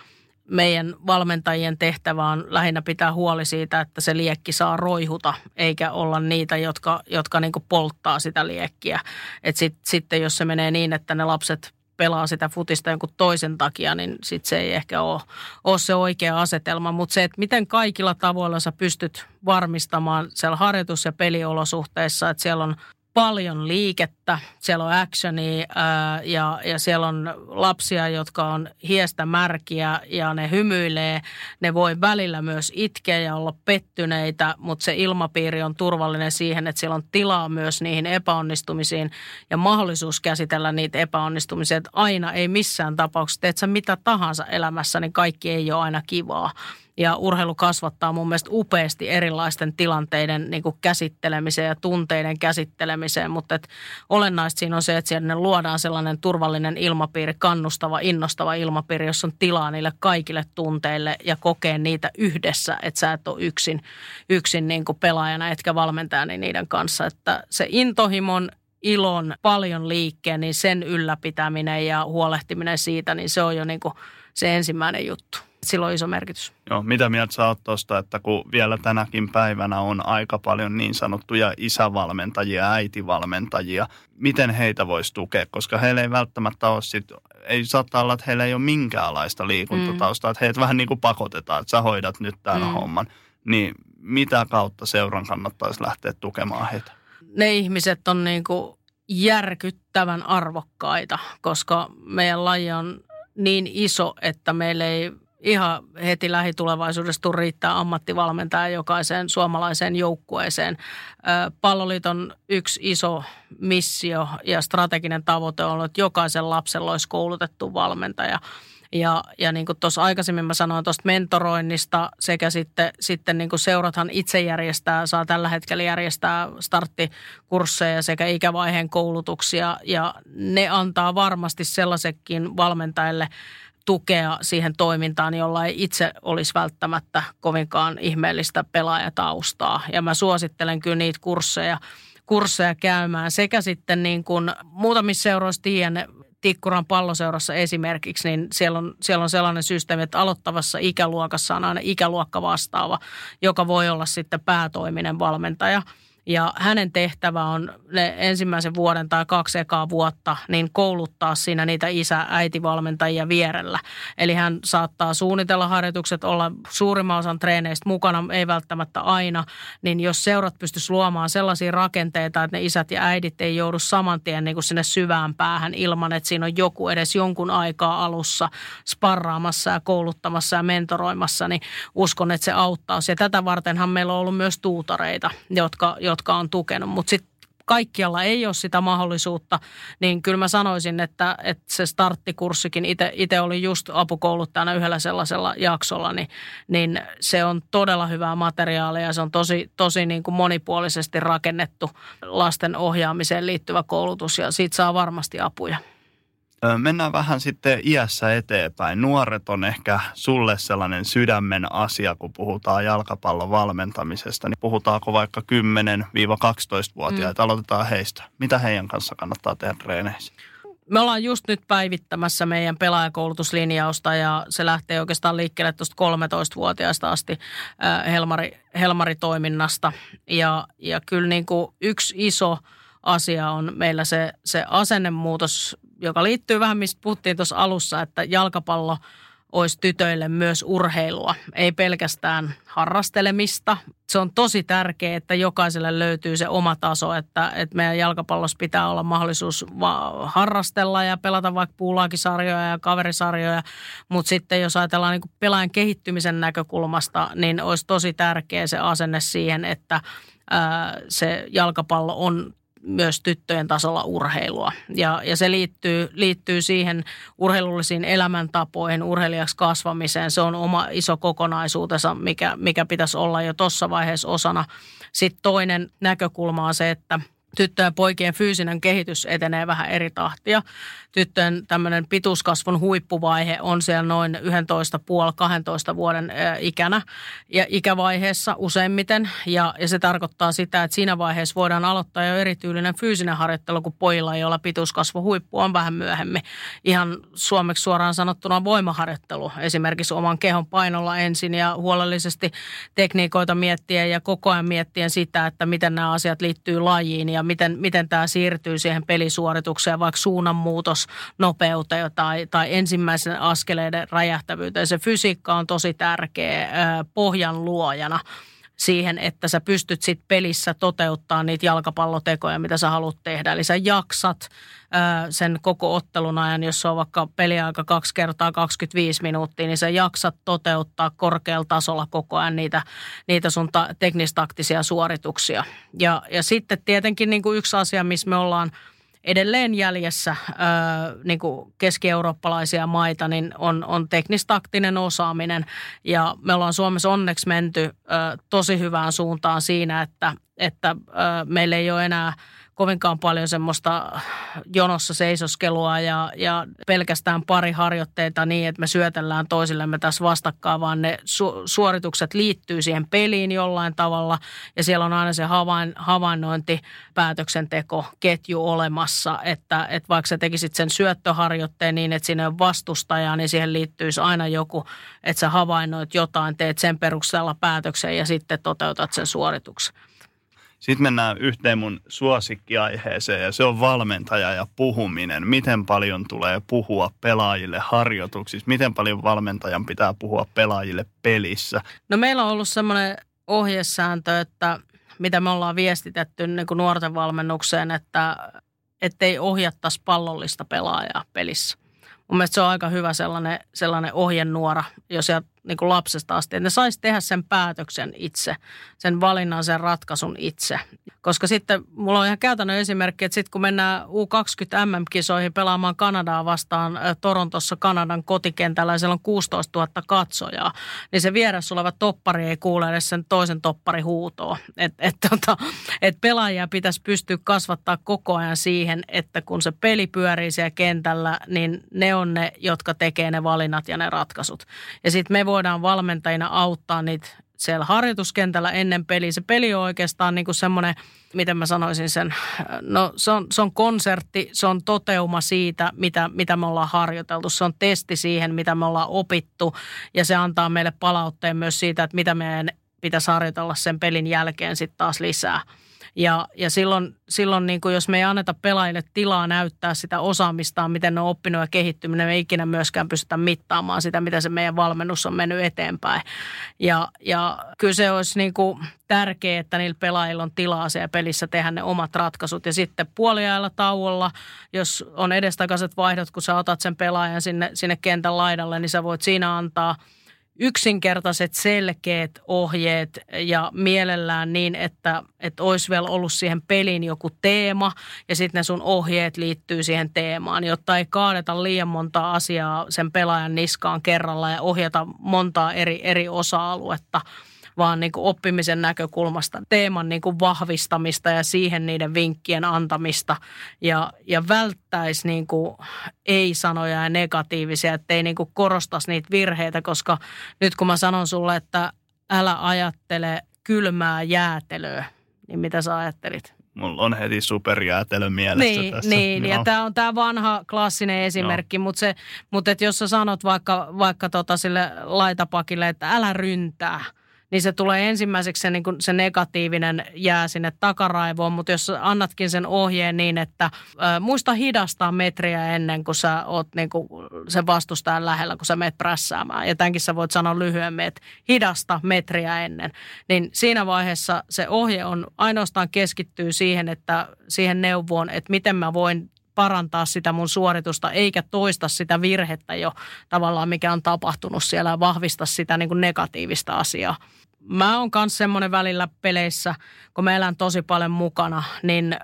meidän valmentajien tehtävä on lähinnä pitää huoli siitä, että se liekki saa roihuta, eikä olla niitä, jotka, jotka niin polttaa sitä liekkiä. Et sit, sitten jos se menee niin, että ne lapset pelaa sitä futista jonkun toisen takia, niin sitten se ei ehkä ole, ole se oikea asetelma. Mutta se, että miten kaikilla tavoilla sä pystyt varmistamaan siellä harjoitus- ja peliolosuhteissa, että siellä on paljon liikettä, siellä on actionia ää, ja, ja siellä on lapsia, jotka on hiestä märkiä ja ne hymyilee. Ne voi välillä myös itkeä ja olla pettyneitä, mutta se ilmapiiri on turvallinen siihen, että siellä on tilaa myös niihin epäonnistumisiin ja mahdollisuus käsitellä niitä epäonnistumisia. Että aina ei missään tapauksessa, teet sä mitä tahansa elämässä, niin kaikki ei ole aina kivaa ja urheilu kasvattaa mun mielestä upeasti erilaisten tilanteiden niin kuin käsittelemiseen ja tunteiden käsittelemiseen, mutta et olennaista siinä on se, että siellä luodaan sellainen turvallinen ilmapiiri, kannustava, innostava ilmapiiri, jossa on tilaa niille kaikille tunteille ja kokee niitä yhdessä, että sä et ole yksin, yksin niin kuin pelaajana etkä valmentajana niiden kanssa, että se intohimon ilon, paljon liikkeen, niin sen ylläpitäminen ja huolehtiminen siitä, niin se on jo niin kuin se ensimmäinen juttu sillä on iso merkitys. Joo, mitä mieltä sä oot tuosta, että kun vielä tänäkin päivänä on aika paljon niin sanottuja isävalmentajia, äitivalmentajia, miten heitä voisi tukea, koska heillä ei välttämättä ole sit, ei saattaa olla, että heillä ei ole minkäänlaista liikuntataustaa, mm. että heitä vähän niin kuin pakotetaan, että sä hoidat nyt tämän mm. homman, niin mitä kautta seuran kannattaisi lähteä tukemaan heitä? Ne ihmiset on niin kuin järkyttävän arvokkaita, koska meidän laji on niin iso, että meillä ei ihan heti lähitulevaisuudessa tule riittää ammattivalmentaja jokaiseen suomalaiseen joukkueeseen. Palloliiton yksi iso missio ja strateginen tavoite on ollut, että jokaisen lapsella olisi koulutettu valmentaja. Ja, ja niin kuin tuossa aikaisemmin mä sanoin tuosta mentoroinnista sekä sitten, sitten niin kuin seurathan itse järjestää, saa tällä hetkellä järjestää starttikursseja sekä ikävaiheen koulutuksia ja ne antaa varmasti sellaisekin valmentajille – tukea siihen toimintaan, jolla ei itse olisi välttämättä kovinkaan ihmeellistä pelaajataustaa. Ja mä suosittelen kyllä niitä kursseja, kursseja käymään sekä sitten niin kuin muutamissa seuroissa tiedän, Tikkuran palloseurassa esimerkiksi, niin siellä on, siellä on sellainen systeemi, että aloittavassa ikäluokassa on aina ikäluokka vastaava, joka voi olla sitten päätoiminen valmentaja – Ja hänen tehtävä on ne ensimmäisen vuoden tai kaksi ekaa vuotta niin kouluttaa siinä niitä isä-äitivalmentajia vierellä. Eli hän saattaa suunnitella harjoitukset, olla suurimman osan treeneistä mukana, ei välttämättä aina. Niin jos seurat pystyisi luomaan sellaisia rakenteita, että ne isät ja äidit ei joudu saman tien niin kuin sinne syvään päähän ilman, että siinä on joku edes jonkun aikaa alussa sparraamassa ja kouluttamassa ja mentoroimassa, niin uskon, että se auttaa. Ja tätä vartenhan meillä on ollut myös tuutareita, jotka, jotka on tukenut. Mutta sitten kaikkialla ei ole sitä mahdollisuutta, niin kyllä mä sanoisin, että, että se starttikurssikin, itse oli just apukouluttajana yhdellä sellaisella jaksolla, niin, niin se on todella hyvää materiaalia ja se on tosi, tosi niin kuin monipuolisesti rakennettu lasten ohjaamiseen liittyvä koulutus ja siitä saa varmasti apuja. Mennään vähän sitten iässä eteenpäin. Nuoret on ehkä sulle sellainen sydämen asia, kun puhutaan jalkapallon valmentamisesta. Niin puhutaanko vaikka 10-12-vuotiaita, mm. aloitetaan heistä. Mitä heidän kanssa kannattaa tehdä treeneissä? Me ollaan just nyt päivittämässä meidän pelaajakoulutuslinjausta ja se lähtee oikeastaan liikkeelle tuosta 13-vuotiaasta asti Helmari, Helmari-toiminnasta. Ja, ja kyllä niin kuin yksi iso asia on meillä se, se asennemuutos joka liittyy vähän, mistä puhuttiin tuossa alussa, että jalkapallo olisi tytöille myös urheilua, ei pelkästään harrastelemista. Se on tosi tärkeää, että jokaiselle löytyy se oma taso, että, että meidän jalkapallossa pitää olla mahdollisuus harrastella ja pelata vaikka puulaakisarjoja ja kaverisarjoja, mutta sitten jos ajatellaan niin pelaajan kehittymisen näkökulmasta, niin olisi tosi tärkeä se asenne siihen, että se jalkapallo on myös tyttöjen tasolla urheilua. Ja, ja se liittyy, liittyy siihen urheilullisiin elämäntapoihin, urheilijaksi kasvamiseen. Se on oma iso kokonaisuutensa, mikä, mikä pitäisi olla jo tuossa vaiheessa osana. Sitten toinen näkökulma on se, että – tyttöjen ja poikien fyysinen kehitys etenee vähän eri tahtia. Tyttöjen tämmöinen pituuskasvun huippuvaihe on siellä noin 11,5-12 vuoden ikänä ja ikävaiheessa useimmiten. Ja, ja se tarkoittaa sitä, että siinä vaiheessa voidaan aloittaa jo erityylinen fyysinen harjoittelu kuin pojilla, joilla pituuskasvu huippu on vähän myöhemmin. Ihan suomeksi suoraan sanottuna voimaharjoittelu. Esimerkiksi oman kehon painolla ensin ja huolellisesti tekniikoita miettien ja koko ajan miettien sitä, että miten nämä asiat liittyy lajiin ja miten, miten tämä siirtyy siihen pelisuoritukseen, vaikka suunnanmuutos nopeuteen tai, tai ensimmäisen askeleiden räjähtävyyteen. Se fysiikka on tosi tärkeä pohjan luojana siihen, että sä pystyt sit pelissä toteuttaa niitä jalkapallotekoja, mitä sä haluat tehdä. Eli sä jaksat sen koko ottelun ajan, jos se on vaikka peliaika kaksi kertaa 25 minuuttia, niin sä jaksat toteuttaa korkealla tasolla koko ajan niitä, niitä sun ta- teknistaktisia suorituksia. Ja, ja sitten tietenkin niin kuin yksi asia, missä me ollaan – edelleen jäljessä ää, niin kuin keski-eurooppalaisia maita, niin on, on teknistaktinen osaaminen. Ja me ollaan Suomessa onneksi menty ää, tosi hyvään suuntaan siinä, että, että ää, meillä ei ole enää – kovinkaan paljon semmoista jonossa seisoskelua ja, ja pelkästään pari harjoitteita niin, että me syötellään toisillemme tässä vastakkaan, vaan ne su- suoritukset liittyy siihen peliin jollain tavalla ja siellä on aina se havain, havainnointi, päätöksenteko, ketju olemassa, että, että vaikka sä tekisit sen syöttöharjoitteen niin, että sinne on vastustaja, niin siihen liittyisi aina joku, että sä havainnoit jotain, teet sen perusteella päätöksen ja sitten toteutat sen suorituksen. Sitten mennään yhteen mun suosikkiaiheeseen ja se on valmentaja ja puhuminen. Miten paljon tulee puhua pelaajille harjoituksissa? Miten paljon valmentajan pitää puhua pelaajille pelissä? No meillä on ollut semmoinen ohjesääntö, että mitä me ollaan viestitetty niin kuin nuorten valmennukseen, että ettei ohjattaisi pallollista pelaajaa pelissä. Mun mielestä se on aika hyvä sellainen, sellainen ohjenuora jo sieltä niin kuin lapsesta asti, että ne saisi tehdä sen päätöksen itse, sen valinnan, sen ratkaisun itse. Koska sitten mulla on ihan käytännön esimerkki, että sitten kun mennään U20 MM-kisoihin pelaamaan Kanadaa vastaan Torontossa Kanadan kotikentällä ja siellä on 16 000 katsojaa, niin se vieressä oleva toppari ei kuule edes sen toisen toppari huutoa. Että et, tota, et pelaajia pitäisi pystyä kasvattaa koko ajan siihen, että kun se peli pyörii siellä kentällä, niin ne on ne, jotka tekee ne valinnat ja ne ratkaisut. Ja sitten me voidaan valmentajina auttaa niitä siellä harjoituskentällä ennen peliä. Se peli on oikeastaan niin kuin semmoinen, miten mä sanoisin sen, no se on, se on konsertti, se on toteuma siitä, mitä, mitä me ollaan harjoiteltu. Se on testi siihen, mitä me ollaan opittu ja se antaa meille palautteen myös siitä, että mitä meidän pitäisi harjoitella sen pelin jälkeen sitten taas lisää. Ja, ja silloin, silloin niin kuin jos me ei anneta pelaajille tilaa näyttää sitä osaamistaan, miten ne on oppinut ja kehittyminen, me ei ikinä myöskään pystytä mittaamaan sitä, mitä se meidän valmennus on mennyt eteenpäin. Ja, ja kyllä se olisi niin kuin tärkeää, että niillä pelaajilla on tilaa siellä pelissä tehdä ne omat ratkaisut. Ja sitten puoliajalla tauolla, jos on edestakaiset vaihdot, kun sä otat sen pelaajan sinne, sinne kentän laidalle, niin sä voit siinä antaa – yksinkertaiset, selkeät ohjeet ja mielellään niin, että, että olisi vielä ollut siihen peliin joku teema ja sitten ne sun ohjeet liittyy siihen teemaan, jotta ei kaadeta liian monta asiaa sen pelaajan niskaan kerralla ja ohjata montaa eri, eri osa-aluetta – vaan niin kuin oppimisen näkökulmasta teeman niin kuin vahvistamista ja siihen niiden vinkkien antamista ja, ja välttäisi niin kuin ei-sanoja ja negatiivisia, ettei niin kuin korostaisi niitä virheitä, koska nyt kun mä sanon sulle, että älä ajattele kylmää jäätelöä, niin mitä sä ajattelit? Mulla on heti superjäätelö mielessä niin, tässä. Niin, ja tämä on tämä vanha klassinen esimerkki, mutta, se, mutta et jos sä sanot vaikka, vaikka tota sille laitapakille, että älä ryntää – niin se tulee ensimmäiseksi se, niin kuin se negatiivinen jää sinne takaraivoon, mutta jos annatkin sen ohjeen niin, että ä, muista hidastaa metriä ennen kuin sä oot niin kuin sen vastustajan lähellä, kun sä meet prässäämään. Ja tämänkin sä voit sanoa lyhyemmin, että hidasta metriä ennen. Niin siinä vaiheessa se ohje on ainoastaan keskittyy siihen, että siihen neuvoon, että miten mä voin parantaa sitä mun suoritusta, eikä toista sitä virhettä jo tavallaan, mikä on tapahtunut siellä ja vahvista sitä niin kuin negatiivista asiaa mä oon myös semmoinen välillä peleissä, kun mä elän tosi paljon mukana, niin ö,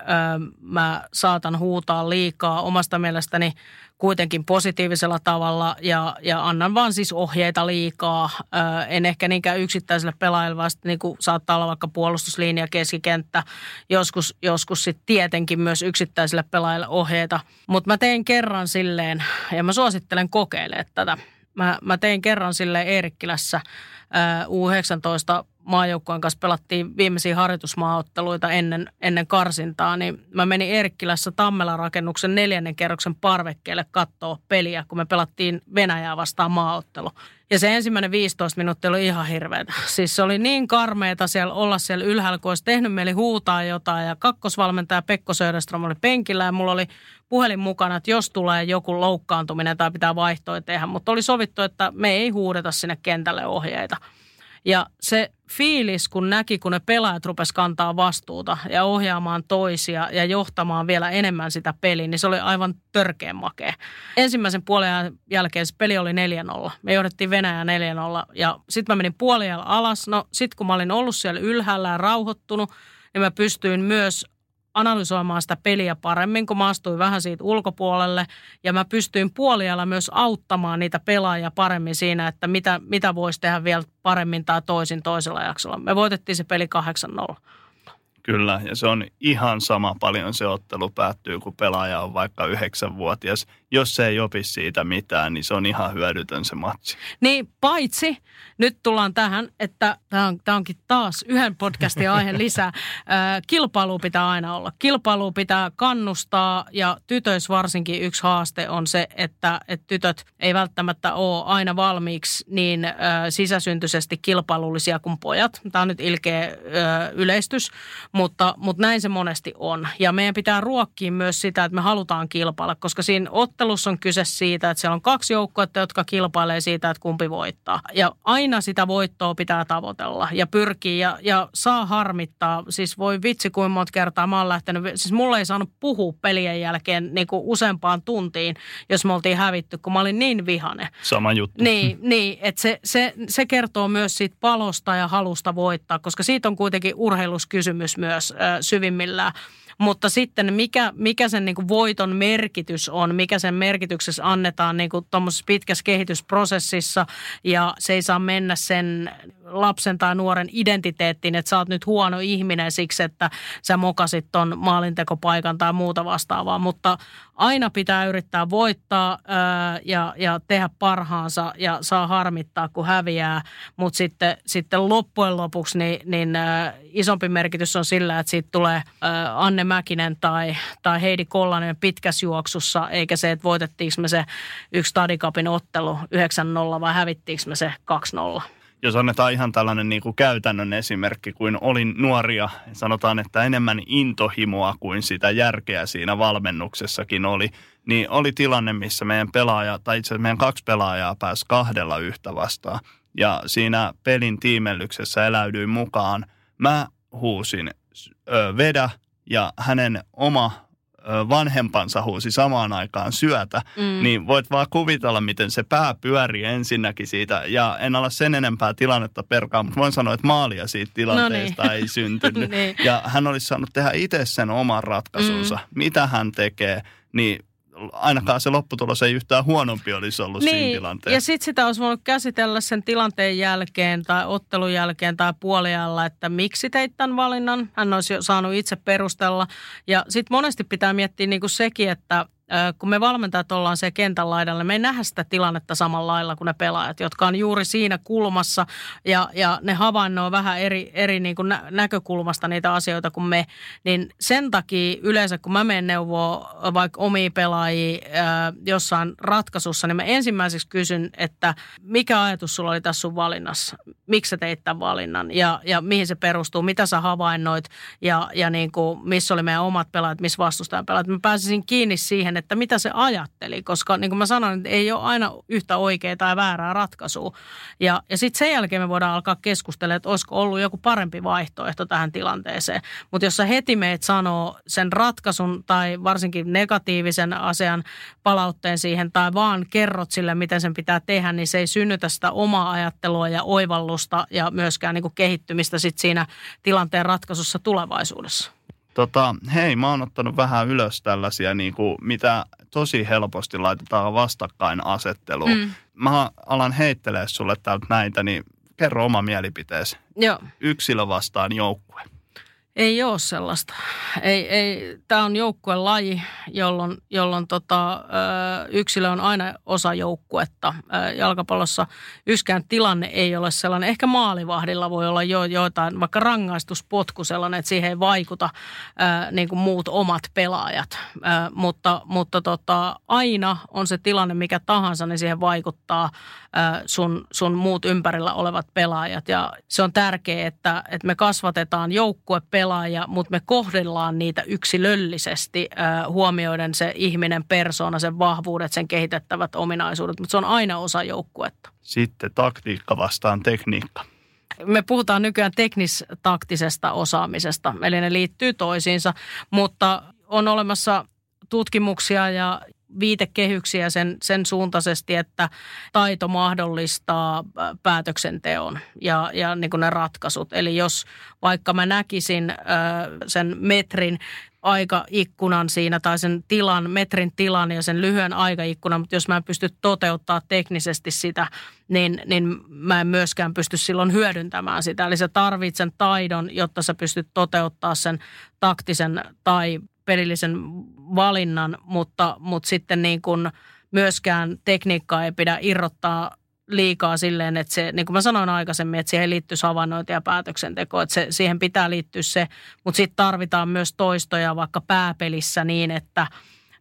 mä saatan huutaa liikaa omasta mielestäni kuitenkin positiivisella tavalla ja, ja annan vaan siis ohjeita liikaa. Ö, en ehkä niinkään yksittäiselle pelaajalle, vaan niin kuin saattaa olla vaikka puolustuslinja, keskikenttä, joskus, joskus sitten tietenkin myös yksittäisille pelaajille ohjeita. Mutta mä tein kerran silleen, ja mä suosittelen kokeilemaan tätä. Mä, mä tein kerran sille Eerikkilässä – U19 maajoukkueen kanssa pelattiin viimeisiä harjoitusmaaotteluita ennen, ennen karsintaa, niin mä menin Erkkilässä Tammela-rakennuksen neljännen kerroksen parvekkeelle katsoa peliä, kun me pelattiin Venäjää vastaan maaottelu. Ja se ensimmäinen 15 minuuttia oli ihan hirveätä. *laughs* Siis se oli niin karmeeta siellä olla siellä ylhäällä, kun olisi tehnyt mieli huutaa jotain. Ja kakkosvalmentaja Pekko Söderström oli penkillä ja mulla oli puhelin mukana, että jos tulee joku loukkaantuminen tai pitää vaihtoa tehdä. Mutta oli sovittu, että me ei huudeta sinne kentälle ohjeita. Ja se fiilis, kun näki, kun ne pelaajat rupes kantaa vastuuta ja ohjaamaan toisia ja johtamaan vielä enemmän sitä peliä, niin se oli aivan törkeän makea. Ensimmäisen puolen jälkeen se peli oli 4-0. Me johdettiin Venäjä 4-0 ja sitten mä menin puoliajalla alas. No sitten kun mä olin ollut siellä ylhäällä ja rauhoittunut, niin mä pystyin myös analysoimaan sitä peliä paremmin, kun mä astuin vähän siitä ulkopuolelle. Ja mä pystyin puolialla myös auttamaan niitä pelaajia paremmin siinä, että mitä, mitä voisi tehdä vielä paremmin tai toisin toisella jaksolla. Me voitettiin se peli 8-0. Kyllä, ja se on ihan sama paljon se ottelu päättyy, kun pelaaja on vaikka yhdeksänvuotias. Jos se ei opi siitä mitään, niin se on ihan hyödytön se matsi. Niin, paitsi nyt tullaan tähän, että tämä on, onkin taas yhden podcastin aihe lisää. Kilpailu pitää aina olla. Kilpailu pitää kannustaa ja tytöis varsinkin yksi haaste on se, että, että tytöt ei välttämättä ole aina valmiiksi niin sisäsyntyisesti kilpailullisia kuin pojat. Tämä on nyt ilkeä yleistys, mutta, mutta näin se monesti on. Ja meidän pitää ruokkia myös sitä, että me halutaan kilpailla, koska siinä ottelussa on kyse siitä, että siellä on kaksi joukkuetta, jotka kilpailee siitä, että kumpi voittaa. Ja aina sitä voittoa pitää tavoitella ja pyrkiä ja, ja saa harmittaa. Siis voi vitsi kuin monta kertaa mä oon lähtenyt, siis mulla ei saanut puhua pelien jälkeen niin kuin useampaan tuntiin, jos me oltiin hävitty, kun mä olin niin vihane. Sama juttu. Niin, niin että se, se, se kertoo myös siitä palosta ja halusta voittaa, koska siitä on kuitenkin urheiluskysymys myös äh, syvimmillään. Mutta sitten mikä, mikä sen niin kuin voiton merkitys on, mikä sen merkityksessä annetaan niin kuin pitkässä kehitysprosessissa ja se ei saa mennä sen lapsen tai nuoren identiteettiin, että sä oot nyt huono ihminen siksi, että sä mokasit ton maalintekopaikan tai muuta vastaavaa. Mutta aina pitää yrittää voittaa ää, ja, ja tehdä parhaansa ja saa harmittaa, kun häviää. Mutta sitten, sitten loppujen lopuksi niin, niin ää, isompi merkitys on sillä, että siitä tulee ää, Anne Mäkinen tai, tai Heidi Kollanen pitkässä juoksussa, eikä se, että voitettiinko me se yksi Stadikapin ottelu 9-0 vai hävittiinkö me se 2-0. jos annetaan ihan tällainen niin kuin käytännön esimerkki, kuin olin nuoria, sanotaan, että enemmän intohimoa kuin sitä järkeä siinä valmennuksessakin oli, niin oli tilanne, missä meidän pelaaja, tai itse asiassa meidän kaksi pelaajaa pääsi kahdella yhtä vastaan. Ja siinä pelin tiimellyksessä eläydyin mukaan. Mä huusin ö, vedä ja hänen oma vanhempansa huusi samaan aikaan syötä, mm. niin voit vaan kuvitella, miten se pää pyörii ensinnäkin siitä. Ja en ala sen enempää tilannetta perkaa, mutta voin sanoa, että maalia siitä tilanteesta no niin. ei syntynyt. *laughs* niin. Ja hän olisi saanut tehdä itse sen oman ratkaisunsa. Mm. Mitä hän tekee, niin ainakaan se lopputulos ei yhtään huonompi olisi ollut niin, siinä tilanteessa. Ja sitten sitä olisi voinut käsitellä sen tilanteen jälkeen tai ottelun jälkeen tai puolialla, että miksi teit tämän valinnan. Hän olisi saanut itse perustella. Ja sitten monesti pitää miettiä niin kuin sekin, että – kun me valmentajat ollaan se kentän laidalla, me ei nähdä sitä tilannetta samalla lailla kuin ne pelaajat, jotka on juuri siinä kulmassa ja, ja ne havainnoo vähän eri, eri niin kuin nä- näkökulmasta niitä asioita kuin me. Niin sen takia yleensä, kun mä menen neuvoa vaikka omia pelaajia jossain ratkaisussa, niin mä ensimmäiseksi kysyn, että mikä ajatus sulla oli tässä sun valinnassa? Miksi sä teit tämän valinnan ja, ja mihin se perustuu? Mitä sä havainnoit ja, ja niin kuin, missä oli meidän omat pelaajat, missä vastustajan pelaajat? Mä pääsisin kiinni siihen, että mitä se ajatteli, koska niin kuin mä sanoin, ei ole aina yhtä oikeaa tai väärää ratkaisua. Ja, ja sitten sen jälkeen me voidaan alkaa keskustella, että olisiko ollut joku parempi vaihtoehto tähän tilanteeseen. Mutta jos sä heti meet sanoo sen ratkaisun tai varsinkin negatiivisen asian palautteen siihen tai vaan kerrot sille, miten sen pitää tehdä, niin se ei synnytä sitä omaa ajattelua ja oivallusta ja myöskään niin kuin kehittymistä sit siinä tilanteen ratkaisussa tulevaisuudessa. Tota, hei, mä oon ottanut vähän ylös tällaisia, niin kuin, mitä tosi helposti laitetaan vastakkainasetteluun. Mm. Mä alan heittelee sulle täältä näitä, niin kerro oma mielipiteesi. Joo. Yksilö vastaan joukkue. Ei ole sellaista. Ei, ei, tämä on joukkuelaji, jolloin, jolloin tota, yksilö on aina osa joukkuetta. Jalkapallossa yksikään tilanne ei ole sellainen. Ehkä maalivahdilla voi olla jo joitain, vaikka rangaistuspotku sellainen, että siihen ei vaikuta niin kuin muut omat pelaajat. Mutta, mutta tota, aina on se tilanne mikä tahansa, niin siihen vaikuttaa sun, sun muut ympärillä olevat pelaajat. Ja se on tärkeää, että, että me kasvatetaan joukkue pelaaja, mutta me kohdellaan niitä yksilöllisesti huomioiden se ihminen, persona, sen vahvuudet, sen kehitettävät ominaisuudet, mutta se on aina osa joukkuetta. Sitten taktiikka vastaan tekniikka. Me puhutaan nykyään teknistaktisesta osaamisesta, eli ne liittyy toisiinsa, mutta on olemassa tutkimuksia ja viitekehyksiä sen, sen suuntaisesti, että taito mahdollistaa päätöksenteon ja, ja niin kuin ne ratkaisut. Eli jos vaikka mä näkisin ö, sen metrin aikaikkunan siinä tai sen tilan, metrin tilan ja sen lyhyen aikaikkunan, mutta jos mä en pysty toteuttaa teknisesti sitä, niin, niin mä en myöskään pysty silloin hyödyntämään sitä. Eli sä tarvitset sen taidon, jotta sä pystyt toteuttaa sen taktisen tai pelillisen valinnan, mutta, mutta sitten niin kuin myöskään tekniikkaa ei pidä irrottaa liikaa silleen, että se, niin kuin mä sanoin aikaisemmin, että siihen liittyy havainnointi ja päätöksenteko, että se, siihen pitää liittyä se, mutta sitten tarvitaan myös toistoja vaikka pääpelissä niin, että,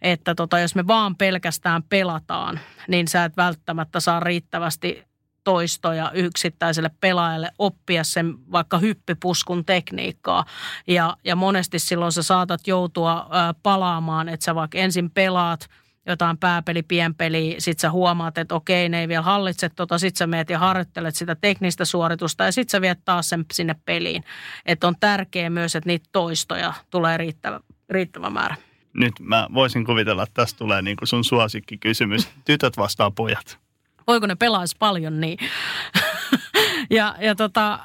että tota, jos me vaan pelkästään pelataan, niin sä et välttämättä saa riittävästi toistoja yksittäiselle pelaajalle oppia sen vaikka hyppipuskun tekniikkaa. Ja, ja monesti silloin sä saatat joutua ä, palaamaan, että sä vaikka ensin pelaat jotain pääpeli, pienpeli, sit sä huomaat, että okei, ne ei vielä hallitse tota, sit sä meet ja harjoittelet sitä teknistä suoritusta ja sit sä viet taas sen sinne peliin. Että on tärkeää myös, että niitä toistoja tulee riittävä, riittävä määrä. Nyt mä voisin kuvitella, että tästä tulee niin sun suosikkikysymys. Tytöt vastaa pojat voiko ne pelaisi paljon niin. *laughs* ja ja tota,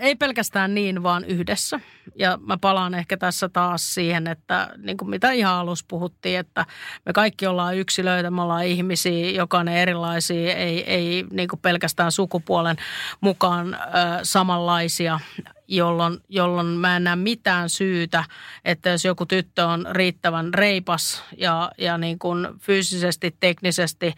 ei pelkästään niin, vaan yhdessä. Ja mä palaan ehkä tässä taas siihen, että niin kuin mitä ihan alussa puhuttiin, että me kaikki ollaan yksilöitä, me ollaan ihmisiä, jokainen erilaisia, ei, ei niin kuin pelkästään sukupuolen mukaan ö, samanlaisia jolloin, jolloin mä en näe mitään syytä, että jos joku tyttö on riittävän reipas ja, ja niin kuin fyysisesti, teknisesti,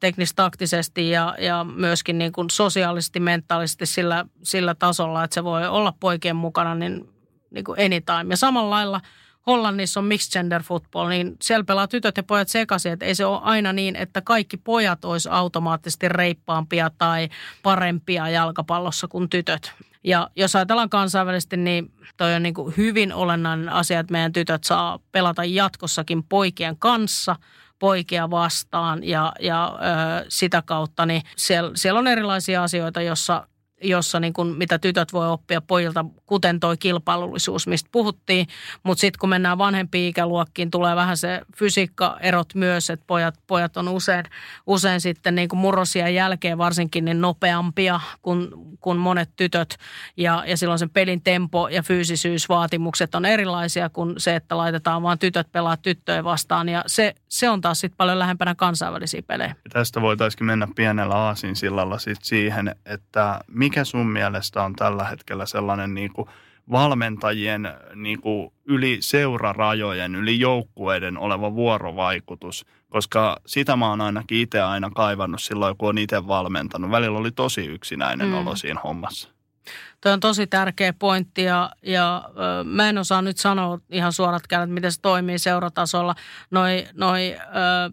teknistaktisesti ja, ja myöskin niin kuin sosiaalisesti, mentaalisesti sillä, sillä tasolla, että se voi olla poikien mukana, niin, niin kuin anytime. Ja samalla lailla Hollannissa on mixed gender football, niin siellä pelaa tytöt ja pojat sekaisin. Että ei se ole aina niin, että kaikki pojat olisi automaattisesti reippaampia tai parempia jalkapallossa kuin tytöt. Ja jos ajatellaan kansainvälisesti, niin toi on niin kuin hyvin olennainen asia, että meidän tytöt saa pelata jatkossakin poikien kanssa – poikia vastaan. Ja, ja ö, sitä kautta niin siellä, siellä on erilaisia asioita, jossa jossa niin kuin, mitä tytöt voi oppia pojilta, kuten toi kilpailullisuus, mistä puhuttiin. Mutta sitten kun mennään vanhempiin ikäluokkiin, tulee vähän se fysiikkaerot myös, että pojat, pojat on usein, usein sitten niin kuin murrosia jälkeen varsinkin niin nopeampia kuin, kuin monet tytöt. Ja, ja silloin sen pelin tempo ja fyysisyysvaatimukset on erilaisia kuin se, että laitetaan vaan tytöt pelaa tyttöjä vastaan. Ja se, se on taas sitten paljon lähempänä kansainvälisiä pelejä. Ja tästä voitaisiin mennä pienellä aasinsillalla sit siihen, että mikä sun mielestä on tällä hetkellä sellainen niin kuin valmentajien niin kuin yli seurarajojen, yli joukkueiden oleva vuorovaikutus, koska sitä mä oon ainakin itse aina kaivannut silloin, kun on itse valmentanut. Välillä oli tosi yksinäinen mm. olo siinä hommassa. Tuo on tosi tärkeä pointti ja, ja ö, mä en osaa nyt sanoa ihan suorat kädet, miten se toimii seuratasolla. Noi, noi ö,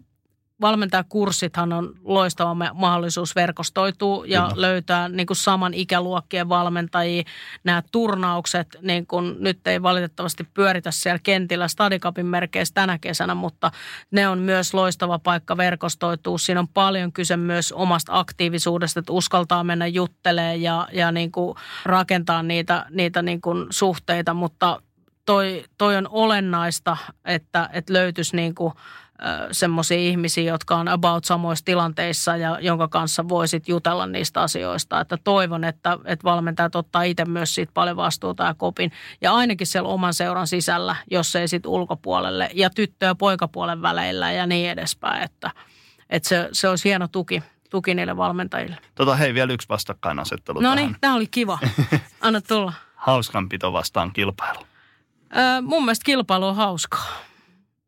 valmentajakurssithan on loistava mahdollisuus verkostoitua ja Kyllä. löytää niin kuin saman ikäluokkien valmentajia. Nämä turnaukset, niin kuin nyt ei valitettavasti pyöritä siellä kentillä Stadikapin merkeissä tänä kesänä, mutta ne on myös loistava paikka verkostoitua. Siinä on paljon kyse myös omasta aktiivisuudesta, että uskaltaa mennä juttelemaan ja, ja niin kuin rakentaa niitä, niitä niin kuin suhteita, mutta toi, toi on olennaista, että, että löytyisi niin kuin – semmoisia ihmisiä, jotka on about samoissa tilanteissa ja jonka kanssa voisit jutella niistä asioista. Että toivon, että, että valmentajat ottaa itse myös siitä paljon vastuuta ja kopin. Ja ainakin siellä oman seuran sisällä, jos ei sitten ulkopuolelle ja tyttö- ja poikapuolen väleillä ja niin edespäin. Että, että se, se olisi hieno tuki tuki niille valmentajille. Tota hei, vielä yksi vastakkainasettelu No niin, tämä oli kiva. *laughs* Anna tulla. Hauskanpito vastaan kilpailu. Öö, mun mielestä kilpailu on hauskaa.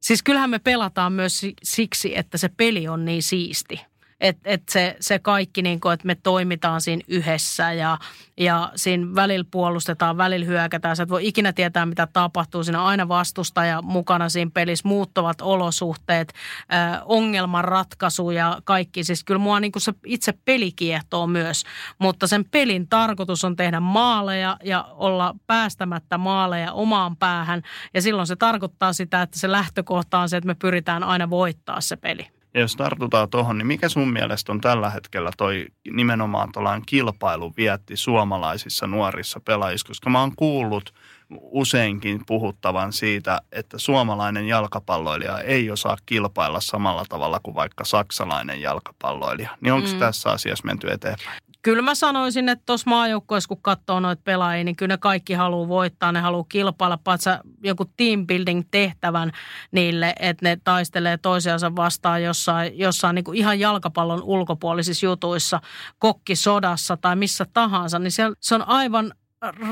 Siis kyllähän me pelataan myös siksi, että se peli on niin siisti. Että et se, se kaikki, niin kuin, että me toimitaan siinä yhdessä ja, ja siinä välillä puolustetaan, välillä hyökätään. Sä et voi ikinä tietää, mitä tapahtuu. Siinä on aina vastustaja mukana siinä pelissä, muuttuvat olosuhteet, äh, ongelmanratkaisu ja kaikki. Siis kyllä mua niin se itse peli kiehtoo myös, mutta sen pelin tarkoitus on tehdä maaleja ja olla päästämättä maaleja omaan päähän. Ja silloin se tarkoittaa sitä, että se lähtökohta on se, että me pyritään aina voittaa se peli. Ja jos tartutaan tuohon, niin mikä sun mielestä on tällä hetkellä toi nimenomaan tuollainen kilpailu vietti suomalaisissa nuorissa pelaajissa? Koska mä oon kuullut useinkin puhuttavan siitä, että suomalainen jalkapalloilija ei osaa kilpailla samalla tavalla kuin vaikka saksalainen jalkapalloilija. Niin onko mm. tässä asiassa menty eteenpäin? Kyllä mä sanoisin, että tuossa maajoukkueessa, kun katsoo noita pelaajia, niin kyllä ne kaikki haluaa voittaa, ne haluaa kilpailla, paitsi joku team building tehtävän niille, että ne taistelee toisiansa vastaan jossain, jossain niin kuin ihan jalkapallon ulkopuolisissa jutuissa, kokkisodassa tai missä tahansa, niin se, se on aivan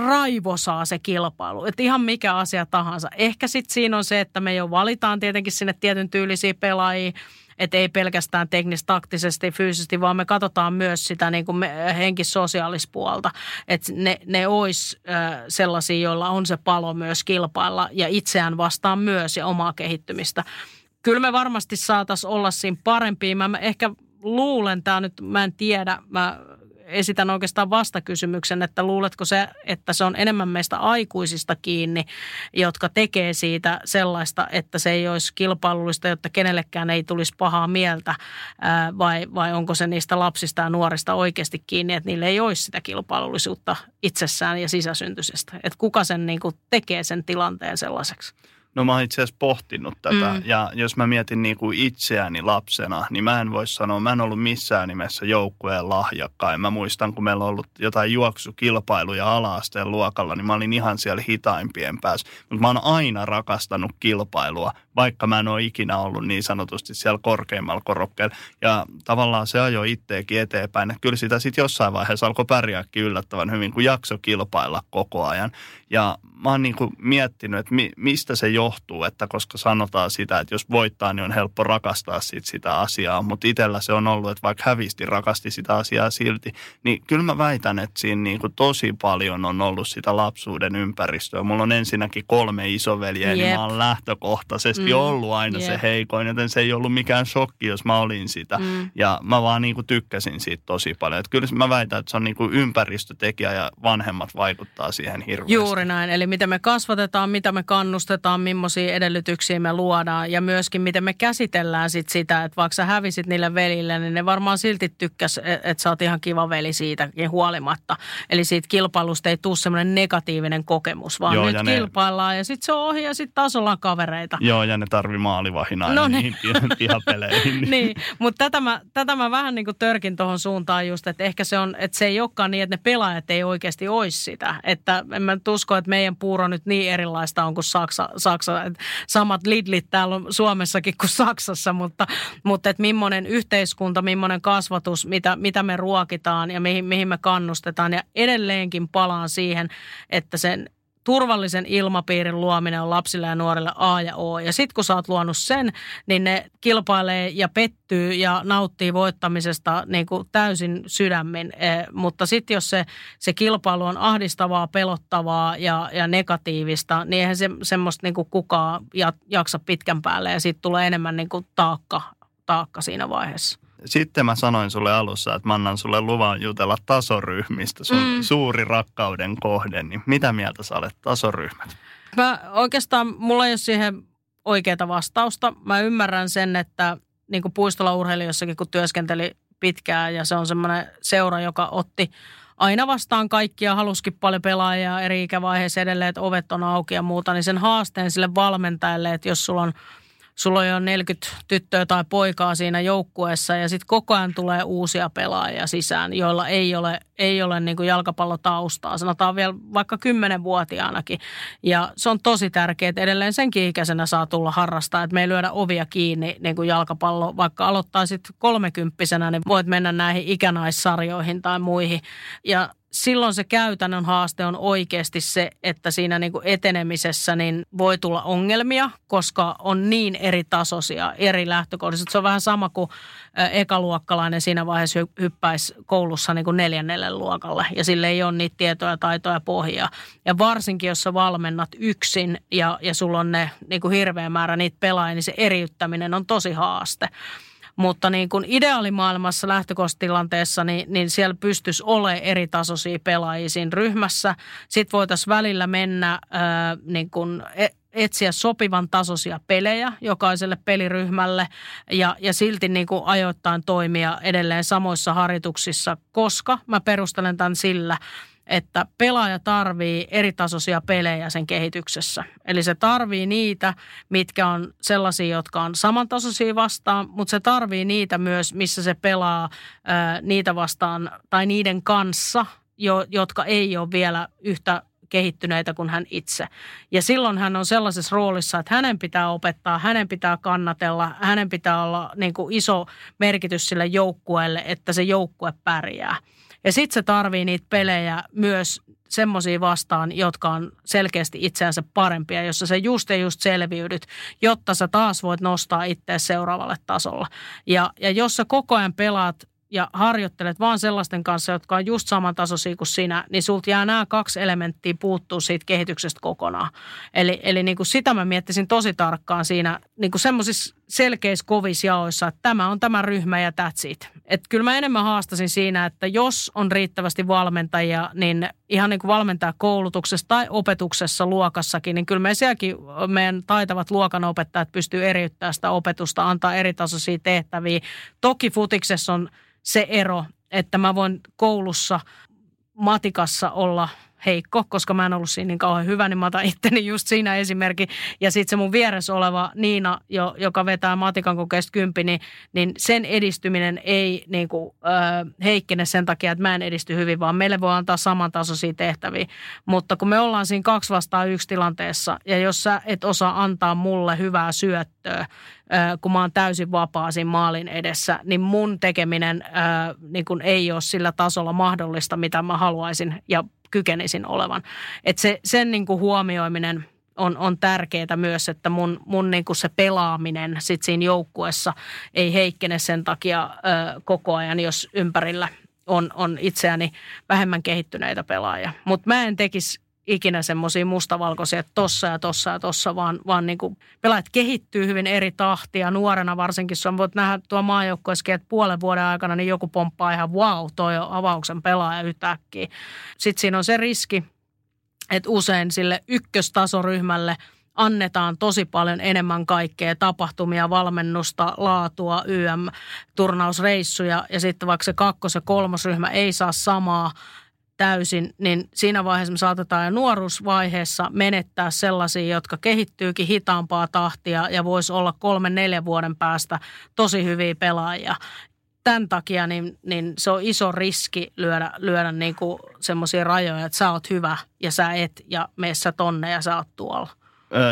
raivosaa se kilpailu. Että ihan mikä asia tahansa. Ehkä sitten siinä on se, että me jo valitaan tietenkin sinne tietyn tyylisiä pelaajia, että ei pelkästään teknistaktisesti, fyysisesti, vaan me katsotaan myös sitä niin kuin henkissosiaalispuolta. Että ne, ne olisi sellaisia, joilla on se palo myös kilpailla ja itseään vastaan myös ja omaa kehittymistä. Kyllä me varmasti saataisiin olla siinä parempia. Mä ehkä luulen, tämä nyt, mä en tiedä, mä esitän oikeastaan vastakysymyksen, että luuletko se, että se on enemmän meistä aikuisista kiinni, jotka tekee siitä sellaista, että se ei olisi kilpailullista, jotta kenellekään ei tulisi pahaa mieltä, vai, vai onko se niistä lapsista ja nuorista oikeasti kiinni, että niille ei olisi sitä kilpailullisuutta itsessään ja sisäsyntyisesti. Että kuka sen niin kuin tekee sen tilanteen sellaiseksi? No mä oon itse asiassa pohtinut tätä mm. ja jos mä mietin niin kuin itseäni lapsena, niin mä en voi sanoa, mä en ollut missään nimessä joukkueen lahjakkain. Mä muistan, kun meillä on ollut jotain juoksukilpailuja ala-asteen luokalla, niin mä olin ihan siellä hitaimpien päässä. Mutta mä oon aina rakastanut kilpailua, vaikka mä en ole ikinä ollut niin sanotusti siellä korkeimmalla korokkeella. Ja tavallaan se ajoi itteekin eteenpäin. Että kyllä sitä sitten jossain vaiheessa alkoi pärjääkin yllättävän hyvin, kun jakso kilpailla koko ajan. Ja mä oon niin kuin miettinyt, että mi- mistä se johtuu johtuu, että koska sanotaan sitä, että jos voittaa, niin on helppo rakastaa sit sitä asiaa, mutta itsellä se on ollut, että vaikka hävisti, rakasti sitä asiaa silti, niin kyllä mä väitän, että siinä niin kuin tosi paljon on ollut sitä lapsuuden ympäristöä. Mulla on ensinnäkin kolme isoveljeä, yep. niin mä oon lähtökohtaisesti mm. ollut aina yep. se heikoin, joten se ei ollut mikään shokki, jos mä olin sitä. Mm. Ja mä vaan niin kuin tykkäsin siitä tosi paljon. Että kyllä mä väitän, että se on niin kuin ympäristötekijä ja vanhemmat vaikuttaa siihen hirveästi. Juuri näin. Eli miten me kasvatetaan, mitä me kannustetaan, millaisia edellytyksiä me luodaan ja myöskin miten me käsitellään sit sitä, että vaikka sä hävisit niille velille, niin ne varmaan silti tykkäs, e- että sä oot ihan kiva veli siitäkin huolimatta. Eli siitä kilpailusta ei tule semmoinen negatiivinen kokemus, vaan Joo, nyt ja kilpaillaan ne... ja sitten se on ohi ja sitten taas ollaan kavereita. Joo, ja ne tarvii maalivahin aina no niin. niihin *laughs* pihapeleihin. Niin, niin. mutta tätä mä, tätä mä vähän niin kuin törkin tuohon suuntaan just, että ehkä se on, että se ei olekaan niin, että ne pelaajat ei oikeasti olisi sitä. Että en mä usko, että meidän puuro nyt niin erilaista on kuin Saksa. Saksa että samat Lidlit täällä on Suomessakin kuin Saksassa, mutta, mutta että millainen yhteiskunta, millainen kasvatus, mitä, mitä me ruokitaan ja mihin, mihin me kannustetaan. Ja edelleenkin palaan siihen, että sen turvallisen ilmapiirin luominen on lapsille ja nuorille A ja O. Ja sitten kun sä oot luonut sen, niin ne kilpailee ja pettyy ja nauttii voittamisesta niin kuin täysin sydämin. E, mutta sitten jos se, se kilpailu on ahdistavaa, pelottavaa ja, ja negatiivista, niin eihän se semmoista niin kuin kukaan jaksa pitkän päälle ja sitten tulee enemmän niin kuin taakka, taakka siinä vaiheessa sitten mä sanoin sulle alussa, että mä annan sulle luvan jutella tasoryhmistä, sun mm. suuri rakkauden kohde. Niin mitä mieltä sä olet tasoryhmät? Mä oikeastaan, mulla ei ole siihen oikeaa vastausta. Mä ymmärrän sen, että niin kuin puistolla urheilijoissakin, kun työskenteli pitkään ja se on semmoinen seura, joka otti aina vastaan kaikkia, haluskin paljon pelaajia eri ikävaiheessa edelleen, että ovet on auki ja muuta, niin sen haasteen sille valmentajalle, että jos sulla on – sulla on jo 40 tyttöä tai poikaa siinä joukkueessa ja sitten koko ajan tulee uusia pelaajia sisään, joilla ei ole, ei ole niin kuin jalkapallotaustaa. Sanotaan vielä vaikka 10-vuotiaanakin. Ja se on tosi tärkeää, että edelleen senkin ikäisenä saa tulla harrastaa, että me ei lyödä ovia kiinni niin kuin jalkapallo. Vaikka aloittaisit kolmekymppisenä, niin voit mennä näihin ikänaissarjoihin tai muihin. Ja silloin se käytännön haaste on oikeasti se, että siinä niin kuin etenemisessä niin voi tulla ongelmia, koska on niin eri tasoisia, eri lähtökohdissa. Se on vähän sama kuin ekaluokkalainen siinä vaiheessa hyppäisi koulussa niin kuin neljännelle luokalle ja sille ei ole niitä tietoja, taitoja, pohjaa. Ja varsinkin, jos sä valmennat yksin ja, ja sulla on ne niin kuin hirveä määrä niitä pelaajia, niin se eriyttäminen on tosi haaste. Mutta niin kuin ideaalimaailmassa lähtökohtastilanteessa, niin, niin siellä pystyisi olemaan eri tasoisia pelaajia siinä ryhmässä. Sitten voitaisiin välillä mennä ää, niin kuin e, etsiä sopivan tasoisia pelejä jokaiselle peliryhmälle ja, ja silti niin kuin ajoittain toimia edelleen samoissa harjoituksissa, koska mä perustelen tämän sillä – että pelaaja tarvii eritasoisia pelejä sen kehityksessä. Eli se tarvii niitä, mitkä on sellaisia, jotka on samantasoisia vastaan, mutta se tarvii niitä myös, missä se pelaa ää, niitä vastaan tai niiden kanssa, jo, jotka ei ole vielä yhtä kehittyneitä kuin hän itse. Ja silloin hän on sellaisessa roolissa, että hänen pitää opettaa, hänen pitää kannatella, hänen pitää olla niin kuin iso merkitys sille joukkueelle, että se joukkue pärjää. Ja sitten se tarvii niitä pelejä myös semmoisia vastaan, jotka on selkeästi itseänsä parempia, jossa se just ja just selviydyt, jotta sä taas voit nostaa itse seuraavalle tasolle. Ja, ja jos sä koko ajan pelaat ja harjoittelet vaan sellaisten kanssa, jotka on just samantasoisia kuin sinä, niin sulta jää nämä kaksi elementtiä puuttuu siitä kehityksestä kokonaan. Eli, eli niin kuin sitä mä miettisin tosi tarkkaan siinä niin kuin semmoisissa selkeissä kovissa jaoissa, että tämä on tämä ryhmä ja that's it. Et kyllä mä enemmän haastasin siinä, että jos on riittävästi valmentajia, niin ihan niin kuin valmentaa koulutuksessa tai opetuksessa luokassakin, niin kyllä me sielläkin meidän taitavat luokanopettajat pystyy eriyttämään sitä opetusta, antaa eri tasoisia tehtäviä. Toki futiksessa on se ero, että mä voin koulussa matikassa olla – heikko, koska mä en ollut siinä niin kauhean hyvä, niin mä otan itteni just siinä esimerkki. Ja sitten se mun vieressä oleva Niina, jo, joka vetää matikan kokeesta kympi, niin, niin sen edistyminen ei niin kuin, äh, heikkene sen takia, että mä en edisty hyvin, vaan meille voi antaa samantasoisia tehtäviä. Mutta kun me ollaan siinä kaksi vastaan yksi tilanteessa, ja jos sä et osaa antaa mulle hyvää syöttöä, kun mä oon täysin vapaa siinä maalin edessä, niin mun tekeminen ää, niin kun ei ole sillä tasolla mahdollista, mitä mä haluaisin ja kykenisin olevan. Että se, sen niin kuin huomioiminen on, on tärkeää myös, että mun, mun niin kuin se pelaaminen sit siinä joukkuessa ei heikkene sen takia ö, koko ajan, jos ympärillä on, on itseäni vähemmän kehittyneitä pelaajia. Mutta mä en tekisi ikinä semmoisia mustavalkoisia, että tossa ja tossa ja tossa, vaan, vaan niin pelaajat kehittyy hyvin eri tahtia. Nuorena varsinkin, on voit nähdä tuo maajoukkueessakin, että puolen vuoden aikana niin joku pomppaa ihan wow, toi on avauksen pelaaja yhtäkkiä. Sitten siinä on se riski, että usein sille ykköstasoryhmälle annetaan tosi paljon enemmän kaikkea, tapahtumia, valmennusta, laatua, YM-turnausreissuja ja sitten vaikka se kakkos- ja kolmosryhmä ei saa samaa, täysin, niin siinä vaiheessa me saatetaan jo nuoruusvaiheessa menettää sellaisia, jotka kehittyykin hitaampaa tahtia ja voisi olla kolmen, neljän vuoden päästä tosi hyviä pelaajia. Tämän takia niin, niin se on iso riski lyödä, lyödä niin semmoisia rajoja, että sä oot hyvä ja sä et ja meessä tonne ja sä oot tuolla.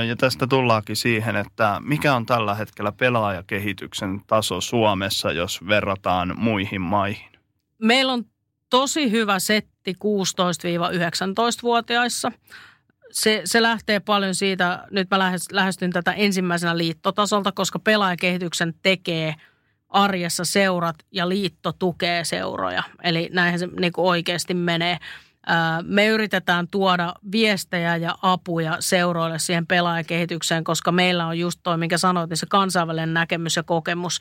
Ja tästä tullaakin siihen, että mikä on tällä hetkellä pelaajakehityksen taso Suomessa, jos verrataan muihin maihin? Meillä on tosi hyvä setti 16-19-vuotiaissa. Se, se lähtee paljon siitä, nyt mä lähestyn tätä ensimmäisenä liittotasolta, koska pelaajakehityksen tekee arjessa seurat ja liitto tukee seuroja. Eli näinhän se niin kuin oikeasti menee. Me yritetään tuoda viestejä ja apuja seuroille siihen pelaajakehitykseen, koska meillä on just toi, minkä sanoit, niin se kansainvälinen näkemys ja kokemus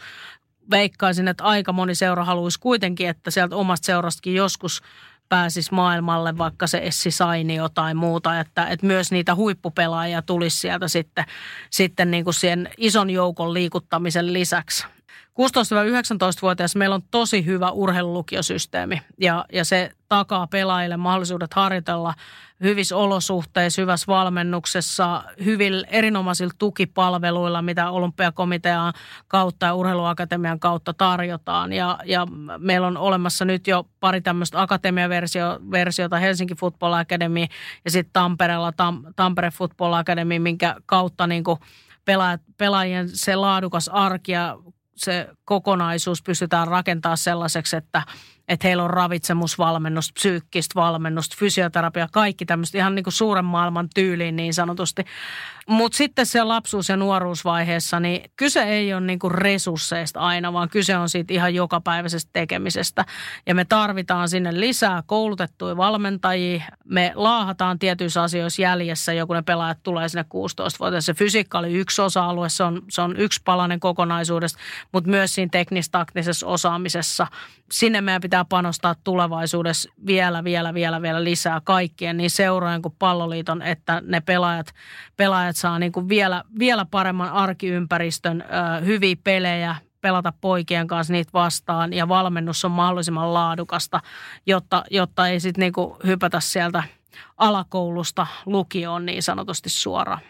veikkaisin, että aika moni seura haluaisi kuitenkin, että sieltä omasta seurastakin joskus pääsisi maailmalle, vaikka se Essi Saini jotain muuta, että, että myös niitä huippupelaajia tulisi sieltä sitten, sitten niin kuin siihen ison joukon liikuttamisen lisäksi. 16-19-vuotias meillä on tosi hyvä urheilulukiosysteemi ja, ja se takaa pelaajille mahdollisuudet harjoitella hyvissä olosuhteissa, hyvässä valmennuksessa, hyvillä erinomaisilla tukipalveluilla, mitä Olympiakomitean kautta ja Urheiluakatemian kautta tarjotaan. Ja, ja meillä on olemassa nyt jo pari tämmöistä akatemiaversiota, Helsinki Football Academy ja sitten Tampereella Tam, Tampere Football Academy, minkä kautta niin pelaajien se laadukas arki ja se kokonaisuus pystytään rakentamaan sellaiseksi, että, että heillä on ravitsemusvalmennusta, psyykkistä valmennusta, fysioterapia, kaikki tämmöistä ihan niin kuin suuren maailman tyyliin niin sanotusti. Mutta sitten se lapsuus- ja nuoruusvaiheessa, niin kyse ei ole niin kuin resursseista aina, vaan kyse on siitä ihan jokapäiväisestä tekemisestä. Ja me tarvitaan sinne lisää koulutettuja valmentajia. Me laahataan tietyissä asioissa jäljessä, joku ne pelaajat tulee sinne 16 vuotta. Se fysiikka oli yksi osa-alue, se on, se on yksi palanen kokonaisuudesta, mutta myös siinä teknistaktisessa osaamisessa. Sinne meidän pitää panostaa tulevaisuudessa vielä, vielä, vielä, vielä lisää kaikkien, niin seurojen kuin palloliiton, että ne pelaajat, pelaajat saa niin kuin vielä, vielä paremman arkiympäristön, ö, hyviä pelejä, pelata poikien kanssa niitä vastaan ja valmennus on mahdollisimman laadukasta, jotta, jotta ei sitten niinku hypätä sieltä alakoulusta lukioon niin sanotusti suoraan.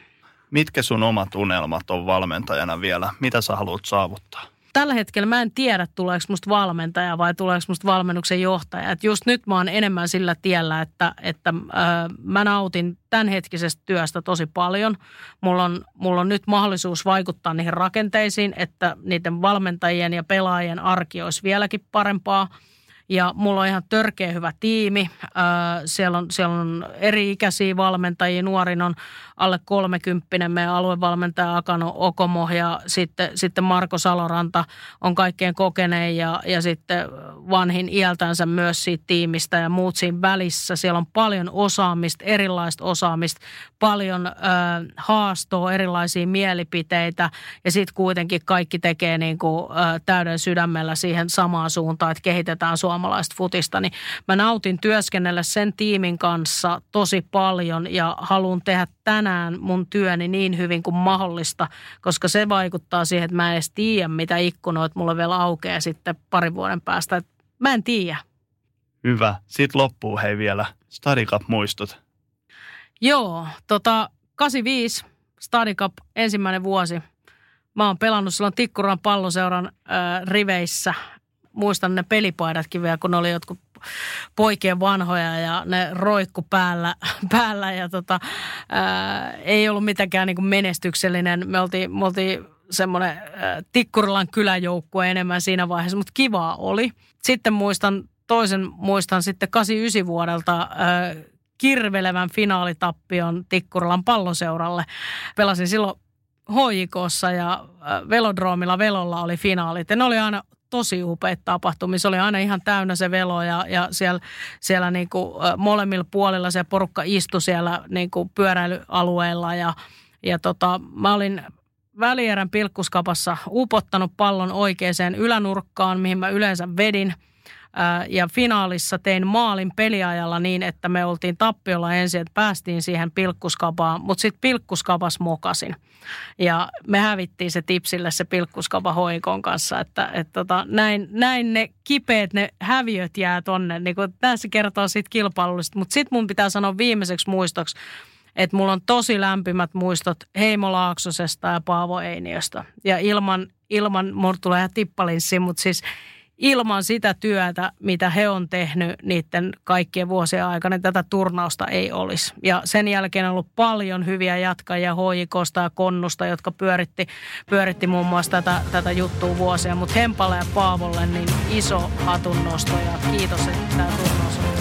Mitkä sun omat unelmat on valmentajana vielä? Mitä sä haluat saavuttaa? Tällä hetkellä mä en tiedä, tuleeko musta valmentaja vai tuleeko musta valmennuksen johtaja. Et just nyt mä oon enemmän sillä tiellä, että, että äh, mä nautin tämänhetkisestä työstä tosi paljon. Mulla on, mulla on nyt mahdollisuus vaikuttaa niihin rakenteisiin, että niiden valmentajien ja pelaajien arki olisi vieläkin parempaa – ja mulla on ihan törkeä hyvä tiimi. Siellä on, siellä on eri-ikäisiä valmentajia. Nuorin on alle 30 meidän aluevalmentaja Akano Okomo ja sitten, sitten Marko Saloranta on kaikkein kokeneen ja, ja sitten vanhin iältänsä myös siitä tiimistä ja muut siinä välissä. Siellä on paljon osaamista, erilaista osaamista, paljon ö, haastoa, erilaisia mielipiteitä ja sitten kuitenkin kaikki tekee niin kuin, ö, täyden sydämellä siihen samaan suuntaan, että kehitetään suomalaista futista. Niin mä nautin työskennellä sen tiimin kanssa tosi paljon ja haluan tehdä tänään mun työni niin hyvin kuin mahdollista, koska se vaikuttaa siihen, että mä en edes tiedä, mitä ikkunoita mulla vielä aukeaa sitten parin vuoden päästä. Et mä en tiedä. Hyvä. Sitten loppuu hei vielä Stadicap muistut. Joo, tota 85 Stadicap ensimmäinen vuosi. Mä oon pelannut silloin Tikkuran palloseuran äh, riveissä. Muistan ne pelipaidatkin vielä, kun ne oli jotkut poikien vanhoja ja ne roikku päällä, *laughs* päällä ja tota, ää, ei ollut mitenkään niin menestyksellinen. Me oltiin, me oltiin semmoinen ää, Tikkurilan kyläjoukkue enemmän siinä vaiheessa, mutta kivaa oli. Sitten muistan, toisen muistan sitten 89 vuodelta ää, kirvelevän finaalitappion Tikkurilan palloseuralle. Pelasin silloin HJKssa ja velodroomilla velolla oli finaalit. Ja ne oli aina tosi upeita tapahtumia. Se oli aina ihan täynnä se velo ja, ja siellä, siellä niin kuin molemmilla puolilla se porukka istui siellä niin kuin pyöräilyalueella ja, ja tota, mä olin välierän pilkkuskapassa upottanut pallon oikeaan ylänurkkaan, mihin mä yleensä vedin – ja finaalissa tein maalin peliajalla niin, että me oltiin tappiolla ensin, että päästiin siihen pilkkuskapaan, mutta sitten pilkkuskapas mokasin. Ja me hävittiin se tipsille se pilkkuskapa hoikon kanssa, että, että tota, näin, näin ne kipeät, ne häviöt jää tonne. Niin kuin, tässä kertoo siitä kilpailullista, mutta sitten mun pitää sanoa viimeiseksi muistoksi, että mulla on tosi lämpimät muistot Heimo Laaksosesta ja Paavo Einiöstä. Ja ilman, ilman mulla tulee tippalinssi, mutta siis – ilman sitä työtä, mitä he on tehnyt niiden kaikkien vuosien aikana, niin tätä turnausta ei olisi. Ja sen jälkeen on ollut paljon hyviä jatkajia HJKsta ja Konnusta, jotka pyöritti, pyöritti muun muassa tätä, tätä juttua vuosia. Mutta Hempalle ja Paavolle niin iso hatunnosto ja kiitos, että tämä turnaus on